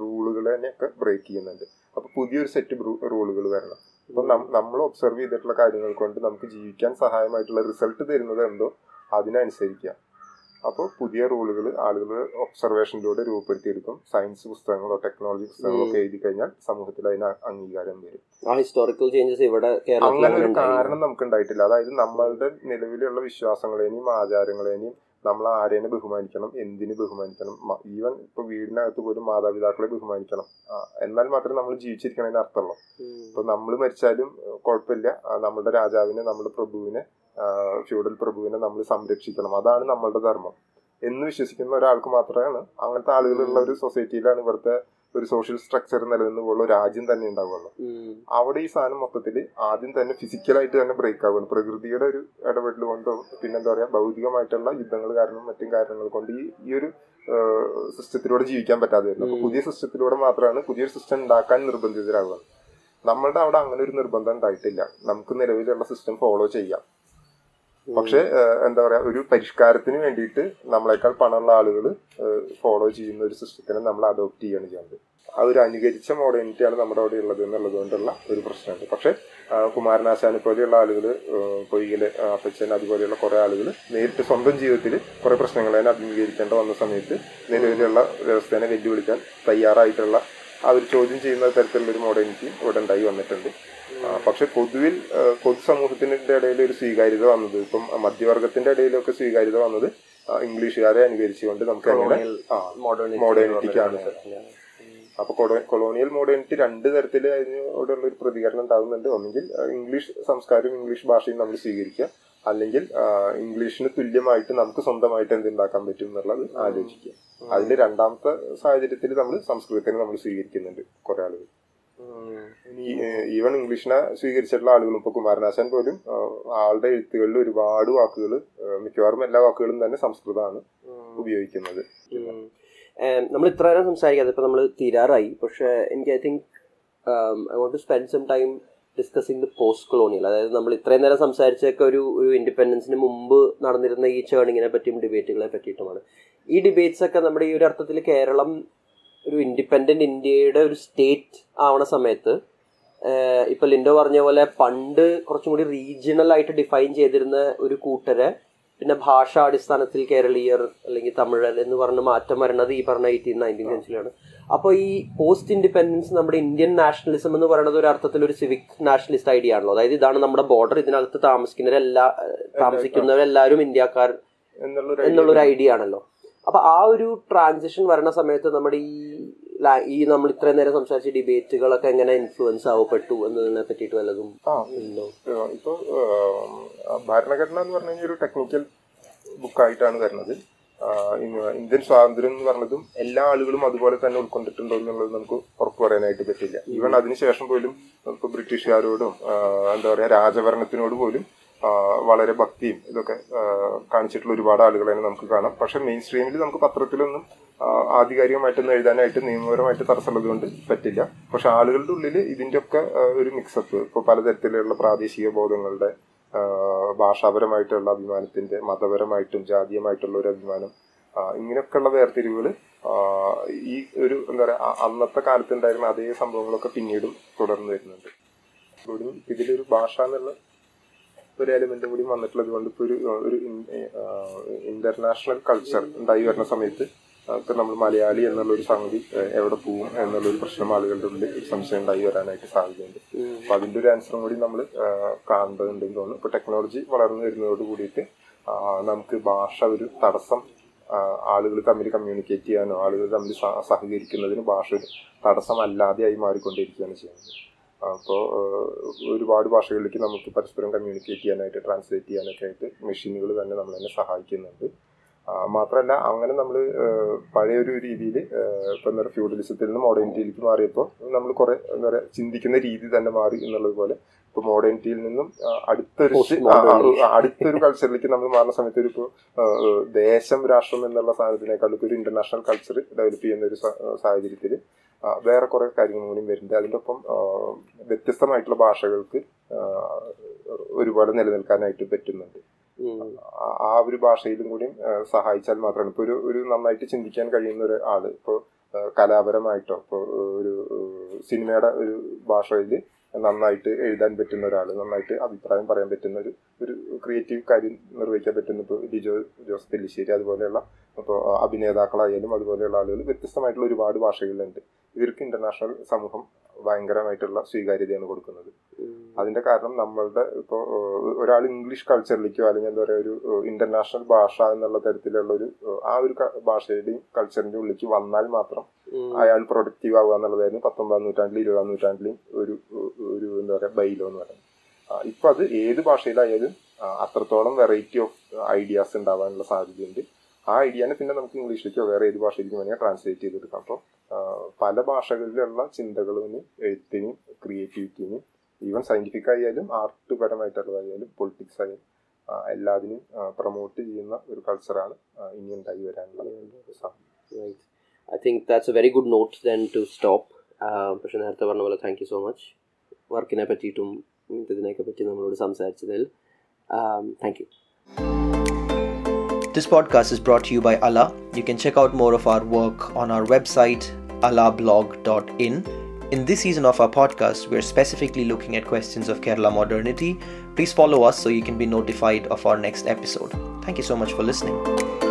റൂളുകൾ തന്നെയൊക്കെ ബ്രേക്ക് ചെയ്യുന്നുണ്ട്. അപ്പൊ പുതിയൊരു സെറ്റ് റൂളുകൾ വരണം. ഇപ്പൊ നമ്മൾ ഒബ്സർവ് ചെയ്തിട്ടുള്ള കാര്യങ്ങൾ കൊണ്ട് നമുക്ക് ജീവിക്കാൻ സഹായമായിട്ടുള്ള റിസൾട്ട് തരുന്നത് എന്തോ? അപ്പോൾ പുതിയ റൂളുകൾ ആളുകൾ ഒബ്സർവേഷനിലൂടെ രൂപപ്പെടുത്തിയെടുക്കും. സയൻസ് പുസ്തകങ്ങളോ ടെക്നോളജി പുസ്തകങ്ങളോ ഒക്കെ എഴുതി കഴിഞ്ഞാൽ സമൂഹത്തിൽ അതിന് അംഗീകാരം വരും. ആ ഹിസ്റ്റോറിക്കൽ ചേഞ്ചസ് ഇവിടെ അങ്ങനെ ഒരു കാരണം നമുക്ക് ഉണ്ടായിട്ടില്ല അതായത് നമ്മളുടെ നിലവിലുള്ള വിശ്വാസങ്ങളെയും ആചാരങ്ങളെയും നമ്മൾ ആരെയും ബഹുമാനിക്കണം എന്തിന് ബഹുമാനിക്കണം ഈവൻ ഇപ്പൊ വീടിനകത്ത് പോലും മാതാപിതാക്കളെ ബഹുമാനിക്കണം. എന്നാൽ മാത്രമേ നമ്മൾ ജീവിച്ചിരിക്കണതിന് അർത്ഥമുള്ളൂ. ഇപ്പൊ നമ്മൾ മരിച്ചാലും കുഴപ്പമില്ല. നമ്മുടെ രാജാവിനെ നമ്മുടെ പ്രഭുവിനെ ഫ്യൂഡൽ പ്രഭുവിനെ നമ്മൾ സംരക്ഷിക്കണം. അതാണ് നമ്മളുടെ ധർമ്മം. എന്ന് വിശ്വസിക്കുന്ന ഒരാൾക്ക് മാത്രമാണ് അങ്ങനത്തെ ആളുകളുള്ള ഒരു സൊസൈറ്റിയിലാണ് ഇവിടുത്തെ ഒരു സോഷ്യൽ സ്ട്രക്ചർ നിലനിന്ന് പോകുന്ന രാജ്യം തന്നെ ഉണ്ടാവുള്ളൂ അവിടെ ഈ സാധനം മൊത്തത്തിൽ ആദ്യം തന്നെ ഫിസിക്കലായിട്ട് തന്നെ ബ്രേക്ക് ആവുകയാണ്. പ്രകൃതിയുടെ ഒരു ഇടപെടൽ കൊണ്ടോ പിന്നെന്താ പറയാ ഭൗതികമായിട്ടുള്ള യുദ്ധങ്ങൾ കാരണം മറ്റും കാരണങ്ങൾ കൊണ്ട് ഈ ഈ ഒരു സിസ്റ്റത്തിലൂടെ ജീവിക്കാൻ പറ്റാതെ വരുന്നു. അപ്പൊ പുതിയ സിസ്റ്റത്തിലൂടെ മാത്രമാണ് പുതിയൊരു സിസ്റ്റം ഉണ്ടാക്കാൻ നിർബന്ധിതരാകുക നമ്മളുടെ അവിടെ അങ്ങനെ ഒരു നിർബന്ധം ഉണ്ടായിട്ടില്ല. നമുക്ക് നിലവിലുള്ള സിസ്റ്റം ഫോളോ ചെയ്യാം. പക്ഷെ എന്താ പറയാ ഒരു പരിഷ്കാരത്തിന് വേണ്ടിയിട്ട് നമ്മളെക്കാൾ പണമുള്ള ആളുകൾ ഫോളോ ചെയ്യുന്ന ഒരു സിസ്റ്റത്തിനെ നമ്മൾ അഡോപ്റ്റ് ചെയ്യുകയാണ് ചെയ്യുന്നത്. ആ ഒരു അനുകരിച്ച മോഡേണിറ്റിയാണ് നമ്മുടെ അവിടെ ഉള്ളത് എന്നുള്ളത് കൊണ്ടുള്ള ഒരു പ്രശ്നമുണ്ട്. പക്ഷെ കുമാരനാശാനെ പോലെയുള്ള ആളുകൾ പൊയ്യിൽ അപ്പച്ചൻ അതുപോലെയുള്ള കുറെ ആളുകൾ നേരിട്ട് സ്വന്തം ജീവിതത്തിൽ കുറെ പ്രശ്നങ്ങളെ അഭിമുഖീകരിക്കേണ്ട വന്ന സമയത്ത് നിലവിലുള്ള വ്യവസ്ഥയെ വെല്ലുവിളിക്കാൻ തയ്യാറായിട്ടുള്ള ഒരു ചോദ്യം ചെയ്യുന്ന തരത്തിലുള്ള ഒരു മോഡേണിറ്റി ഇവിടെ ഉണ്ടായി വന്നിട്ടുണ്ട്. പക്ഷെ പൊതുവിൽ പൊതുസമൂഹത്തിന്റെ ഇടയിൽ ഒരു സ്വീകാര്യത വന്നത് ഇപ്പം മധ്യവർഗത്തിന്റെ ഇടയിലൊക്കെ സ്വീകാര്യത വന്നത് ഇംഗ്ലീഷുകാരെ അനുകരിച്ചുകൊണ്ട് നമുക്ക് അങ്ങനെ മോഡേണിറ്റിക്കാണ് അപ്പൊ കൊളോണിയൽ മോഡേണിറ്റി രണ്ട് തരത്തിൽ അതിനോടുള്ള ഒരു പ്രതികരണം ഉണ്ടാകുന്നുണ്ട് ഒന്നെങ്കിൽ ഇംഗ്ലീഷ് സംസ്കാരവും ഇംഗ്ലീഷ് ഭാഷയും നമ്മൾ സ്വീകരിക്കുക. അല്ലെങ്കിൽ ഇംഗ്ലീഷിന് തുല്യമായിട്ട് നമുക്ക് സ്വന്തമായിട്ട് എന്തുണ്ടാക്കാൻ പറ്റും എന്നുള്ളത് ആലോചിക്കുക. അതിൽ രണ്ടാമത്തെ സാഹചര്യത്തിൽ നമ്മൾ സംസ്കൃതത്തിനെ നമ്മൾ സ്വീകരിക്കുന്നുണ്ട് കുറെ ആളുകൾ. ഈവൺ ഇനി ഈവൻ ഇംഗ്ലീഷിനെ സ്വീകരിച്ചിട്ടുള്ള ആളുകളും ഇപ്പൊ കുമാരനാശാൻ പോലും ആളുടെ എഴുത്തുകളിൽ ഒരുപാട് വാക്കുകൾ മിക്കവാറും എല്ലാ വാക്കുകളും തന്നെ സംസ്കൃതമാണ് ഉപയോഗിക്കുന്നത്. നമ്മൾ ഇത്ര നേരം സംസാരിക്കാതെ ഇപ്പൊ നമ്മൾ തീരാറായി. പക്ഷെ എനിക്ക് I think I want to spend some time discussing the post colonial അതായത് നമ്മൾ ഇത്രയും നേരം സംസാരിച്ചൊക്കെ ഒരു ഒരു ഇൻഡിപെൻഡൻസിന് മുമ്പ് നടന്നിരുന്ന ഈ ചേണിങ്ങിനെ പറ്റിയും ഡിബേറ്റുകളെ പറ്റിയിട്ടുമാണ്. ഈ ഡിബേറ്റ്സ് ഒക്കെ നമ്മുടെ ഈ ഒരു അർത്ഥത്തിൽ കേരളം ഒരു ഇൻഡിപെൻഡന്റ് ഇന്ത്യയുടെ ഒരു സ്റ്റേറ്റ് ആവണ സമയത്ത് ഇപ്പൊ ലിൻഡോ പറഞ്ഞ പോലെ പണ്ട് കുറച്ചും കൂടി റീജിയണൽ ആയിട്ട് ഡിഫൈൻ ചെയ്തിരുന്ന ഒരു കൂട്ടരെ പിന്നെ ഭാഷാടിസ്ഥാനത്തിൽ കേരളീയർ അല്ലെങ്കിൽ തമിഴർ എന്ന് പറഞ്ഞ് മാറ്റം വരുന്നത് ഈ പറഞ്ഞ എയ്റ്റീൻ നയന്റീൻ സെഞ്ചുറിയാണ് അപ്പോൾ ഈ പോസ്റ്റ് ഇൻഡിപെൻഡൻസ് നമ്മുടെ ഇന്ത്യൻ നാഷണലിസം എന്ന് പറയുന്നത് ഒരു അർത്ഥത്തിൽ ഒരു സിവിക് നാഷണലിസ്റ്റ് ഐഡിയ ആണല്ലോ. അതായത് ഇതാണ് നമ്മുടെ ബോർഡർ ഇതിനകത്ത് താമസിക്കുന്നവരെല്ലാ താമസിക്കുന്നവരെല്ലാവരും ഇന്ത്യക്കാർ എന്നുള്ളൊരു ഐഡിയ ആണല്ലോ. അപ്പൊ ആ ഒരു ട്രാൻസിഷൻ വരണ സമയത്ത് നമ്മുടെ ഈ ഈ നമ്മൾ ഇത്രയും നേരം സംസാരിച്ച ഡിബേറ്റുകളൊക്കെ എങ്ങനെ ഇൻഫ്ലുവൻസ് ആവപ്പെട്ടു എന്നതിനെ പറ്റിയിട്ട് വല്ലതും ഇപ്പോൾ ഭരണഘടന എന്ന് പറഞ്ഞു കഴിഞ്ഞാൽ ഒരു ടെക്നിക്കൽ ബുക്കായിട്ടാണ് വരുന്നത്. ഇന്ത്യൻ സ്വാതന്ത്ര്യം എന്ന് പറഞ്ഞതും എല്ലാ ആളുകളും അതുപോലെ തന്നെ ഉൾക്കൊണ്ടിട്ടുണ്ടോ എന്നുള്ളത് നമുക്ക് ഉറപ്പ് പറയാനായിട്ട് പറ്റില്ല. ഈവൻ അതിനുശേഷം പോലും ഇപ്പൊ ബ്രിട്ടീഷുകാരോടും എന്താ പറയാ രാജഭരണത്തിനോട് പോലും വളരെ ഭക്തിയും ഇതൊക്കെ കാണിച്ചിട്ടുള്ള ഒരുപാട് ആളുകളെ നമുക്ക് കാണാം. പക്ഷെ മെയിൻ സ്ട്രീമിൽ നമുക്ക് പത്രത്തിലൊന്നും ആധികാരികമായിട്ടൊന്നും എഴുതാനായിട്ട് നിയമപരമായിട്ട് തടസ്സമുള്ളത് കൊണ്ട് പറ്റില്ല. പക്ഷെ ആളുകളുടെ ഉള്ളിൽ ആഹ് ഒരു മിക്സപ്പ് ഇപ്പോൾ പലതരത്തിലുള്ള പ്രാദേശിക ബോധങ്ങളുടെ ഭാഷാപരമായിട്ടുള്ള അഭിമാനത്തിന്റെ മതപരമായിട്ടും ജാതീയമായിട്ടുള്ള ഒരു അഭിമാനം. ഇങ്ങനെയൊക്കെയുള്ള വേർതിരിവുകൾ ഈ ഒരു എന്താ പറയുക അന്നത്തെ കാലത്ത് ഉണ്ടായിരുന്ന അതേ സംഭവങ്ങളൊക്കെ പിന്നീടും തുടർന്നു വരുന്നുണ്ട്. ഇവിടെ ഇതിലൊരു ഭാഷ എന്നുള്ള ഒരു എലിമെന്റ് കൂടി വന്നിട്ടുള്ളത് കൊണ്ട് ഇപ്പൊ ഒരു ഒരു ഇന്റർനാഷണൽ കൾച്ചർ ഉണ്ടായി വരുന്ന സമയത്ത് ഇപ്പൊ നമ്മൾ മലയാളി എന്നുള്ള ഒരു സംഗതി എവിടെ പോവും എന്നുള്ള ഒരു പ്രശ്നം ആളുകളുടെ ഉള്ളിൽ ഒരു സംശയം ഉണ്ടായി വരാനായിട്ട് സാധ്യതയുണ്ട്. അപ്പൊ അതിന്റെ ഒരു ആൻസറും കൂടി നമ്മൾ കാണേണ്ടതുണ്ടെന്ന് തോന്നുന്നു. ഇപ്പൊ ടെക്നോളജി വളർന്നു വരുന്നതോട് കൂടിയിട്ട് നമുക്ക് ഭാഷ ഒരു തടസ്സം ആളുകൾ തമ്മിൽ കമ്മ്യൂണിക്കേറ്റ് ചെയ്യാനോ ആളുകൾ തമ്മിൽ സഹ- സഹകരിക്കുന്നതിന് ഭാഷ ഒരു തടസ്സമല്ലാതെയായി മാറിക്കൊണ്ടിരിക്കുകയാണ് ചെയ്യുന്നത്. അപ്പോൾ ഒരുപാട് ഭാഷകളിലേക്ക് നമുക്ക് പരസ്പരം കമ്മ്യൂണിക്കേറ്റ് ചെയ്യാനായിട്ട് ട്രാൻസ്ലേറ്റ് ചെയ്യാനൊക്കെ ആയിട്ട് മെഷീനുകൾ തന്നെ നമ്മൾ തന്നെ സഹായിക്കുന്നുണ്ട്. മാത്രമല്ല അങ്ങനെ നമ്മൾ പഴയ ഒരു രീതിയിൽ ഇപ്പം എന്താ പറയുക ഫ്യൂഡലിസത്തിൽ നിന്ന് മോഡേണിറ്റിയിലേക്ക് മാറിയപ്പോൾ നമ്മൾ കുറെ എന്താ പറയുക ചിന്തിക്കുന്ന രീതി തന്നെ മാറി എന്നുള്ളത് പോലെ ഇപ്പൊ മോഡേണിറ്റിയിൽ നിന്നും അടുത്തൊരു അടുത്തൊരു കൾച്ചറിലേക്ക് നമ്മൾ മാറുന്ന സമയത്ത് ഒരു ഇപ്പോൾ ദേശം രാഷ്ട്രം എന്നുള്ള സാധനത്തിനേക്കാൾ ഒരു ഇന്റർനാഷണൽ കൾച്ചർ ഡെവലപ്പ് ചെയ്യുന്ന ഒരു സാഹചര്യത്തിൽ വേറെ കുറെ കാര്യങ്ങളും കൂടി വരുന്നുണ്ട്. അതിന്റെ ഒപ്പം വ്യത്യസ്തമായിട്ടുള്ള ഭാഷകൾക്ക് ഒരുപോലെ നിലനിൽക്കാനായിട്ട് പറ്റുന്നുണ്ട്. ആ- ഒരു ഭാഷയിലും കൂടി സഹായിച്ചാൽ മാത്രമാണ്. ഇപ്പൊ ഒരു ഒരു നന്നായിട്ട് ചിന്തിക്കാൻ കഴിയുന്ന ഒരു ആൾ ഇപ്പോൾ കലാപരമായിട്ടോ ഇപ്പോൾ ഒരു സിനിമയുടെ ഒരു ഭാഷയിൽ നന്നായിട്ട് എഴുതാൻ പറ്റുന്ന ഒരാൾ നന്നായിട്ട് അഭിപ്രായം പറയാൻ പറ്റുന്ന ഒരു ഒരു ക്രിയേറ്റീവ് കാര്യം നിർവഹിക്കാൻ പറ്റുന്ന ഇപ്പോൾ ലിജോ ജോസ് പെല്ലിശ്ശേരി അതുപോലെയുള്ള ഇപ്പോൾ അഭിനേതാക്കളായാലും അതുപോലെയുള്ള ആളുകൾ വ്യത്യസ്തമായിട്ടുള്ള ഒരുപാട് ഭാഷകളിലുണ്ട്. ഇവർക്ക് ഇന്റർനാഷണൽ സമൂഹം ഭയങ്കരമായിട്ടുള്ള സ്വീകാര്യതയാണ് കൊടുക്കുന്നത്. അതിന്റെ കാരണം നമ്മളുടെ ഇപ്പോൾ ഒരാൾ ഇംഗ്ലീഷ് കൾച്ചറിലേക്കോ അല്ലെങ്കിൽ എന്താ പറയുക ഒരു ഇന്റർനാഷണൽ ഭാഷ എന്നുള്ള തരത്തിലുള്ള ഒരു ആ ഒരു ഭാഷയുടെയും കൾച്ചറിന്റെ ഉള്ളിലേക്ക് വന്നാൽ മാത്രം അയാൾ പ്രൊഡക്റ്റീവ് ആവുക എന്നുള്ളതായിരുന്നു പത്തൊമ്പതാം നൂറ്റാണ്ടിലും ഇരുപതാം നൂറ്റാണ്ടിലും ഒരു ഒരു എന്താ പറയുക ബൈലോ എന്ന് പറയുന്നത്. ഇപ്പൊ അത് ഏത് ഭാഷയിലായാലും അത്രത്തോളം വെറൈറ്റി ഓഫ് ഐഡിയാസ് ഉണ്ടാവാനുള്ള സാധ്യതയുണ്ട്. ആ ഐഡിയാനെ പിന്നെ നമുക്ക് ഇംഗ്ലീഷിലേക്കോ വേറെ ഏത് ഭാഷയിലേക്കും വേണമെങ്കിൽ ട്രാൻസ്ലേറ്റ് ചെയ്തെടുക്കാം. അപ്പോൾ പല ഭാഷകളിലുള്ള ചിന്തകളും എഴുത്തിനും ക്രിയേറ്റിവിറ്റിനും ഈവൻ സയന്റിഫിക് ആയാലും ആർട്ട് പരമായിട്ടുള്ളതായാലും പൊളിറ്റിക്സ് ആയാലും എല്ലാത്തിനും പ്രൊമോട്ട് ചെയ്യുന്ന ഒരു കൾച്ചറാണ് ഇനി ഉണ്ടായി വരാനുള്ള Right. I think that's a very good note then to stop. പക്ഷെ നേരത്തെ പറഞ്ഞ പോലെ താങ്ക് യു സോ മച്ച് വർക്കിനെ പറ്റിയിട്ടും ഇതിനെയൊക്കെ പറ്റി നമ്മളോട് സംസാരിച്ചതിൽ thank you This podcast is brought to you by Allah. You can check out more of our work on our website, allahblog.in. In this season of our podcast, we're specifically looking at questions of Kerala modernity. Please follow us so you can be notified of our next episode. Thank you so much for listening.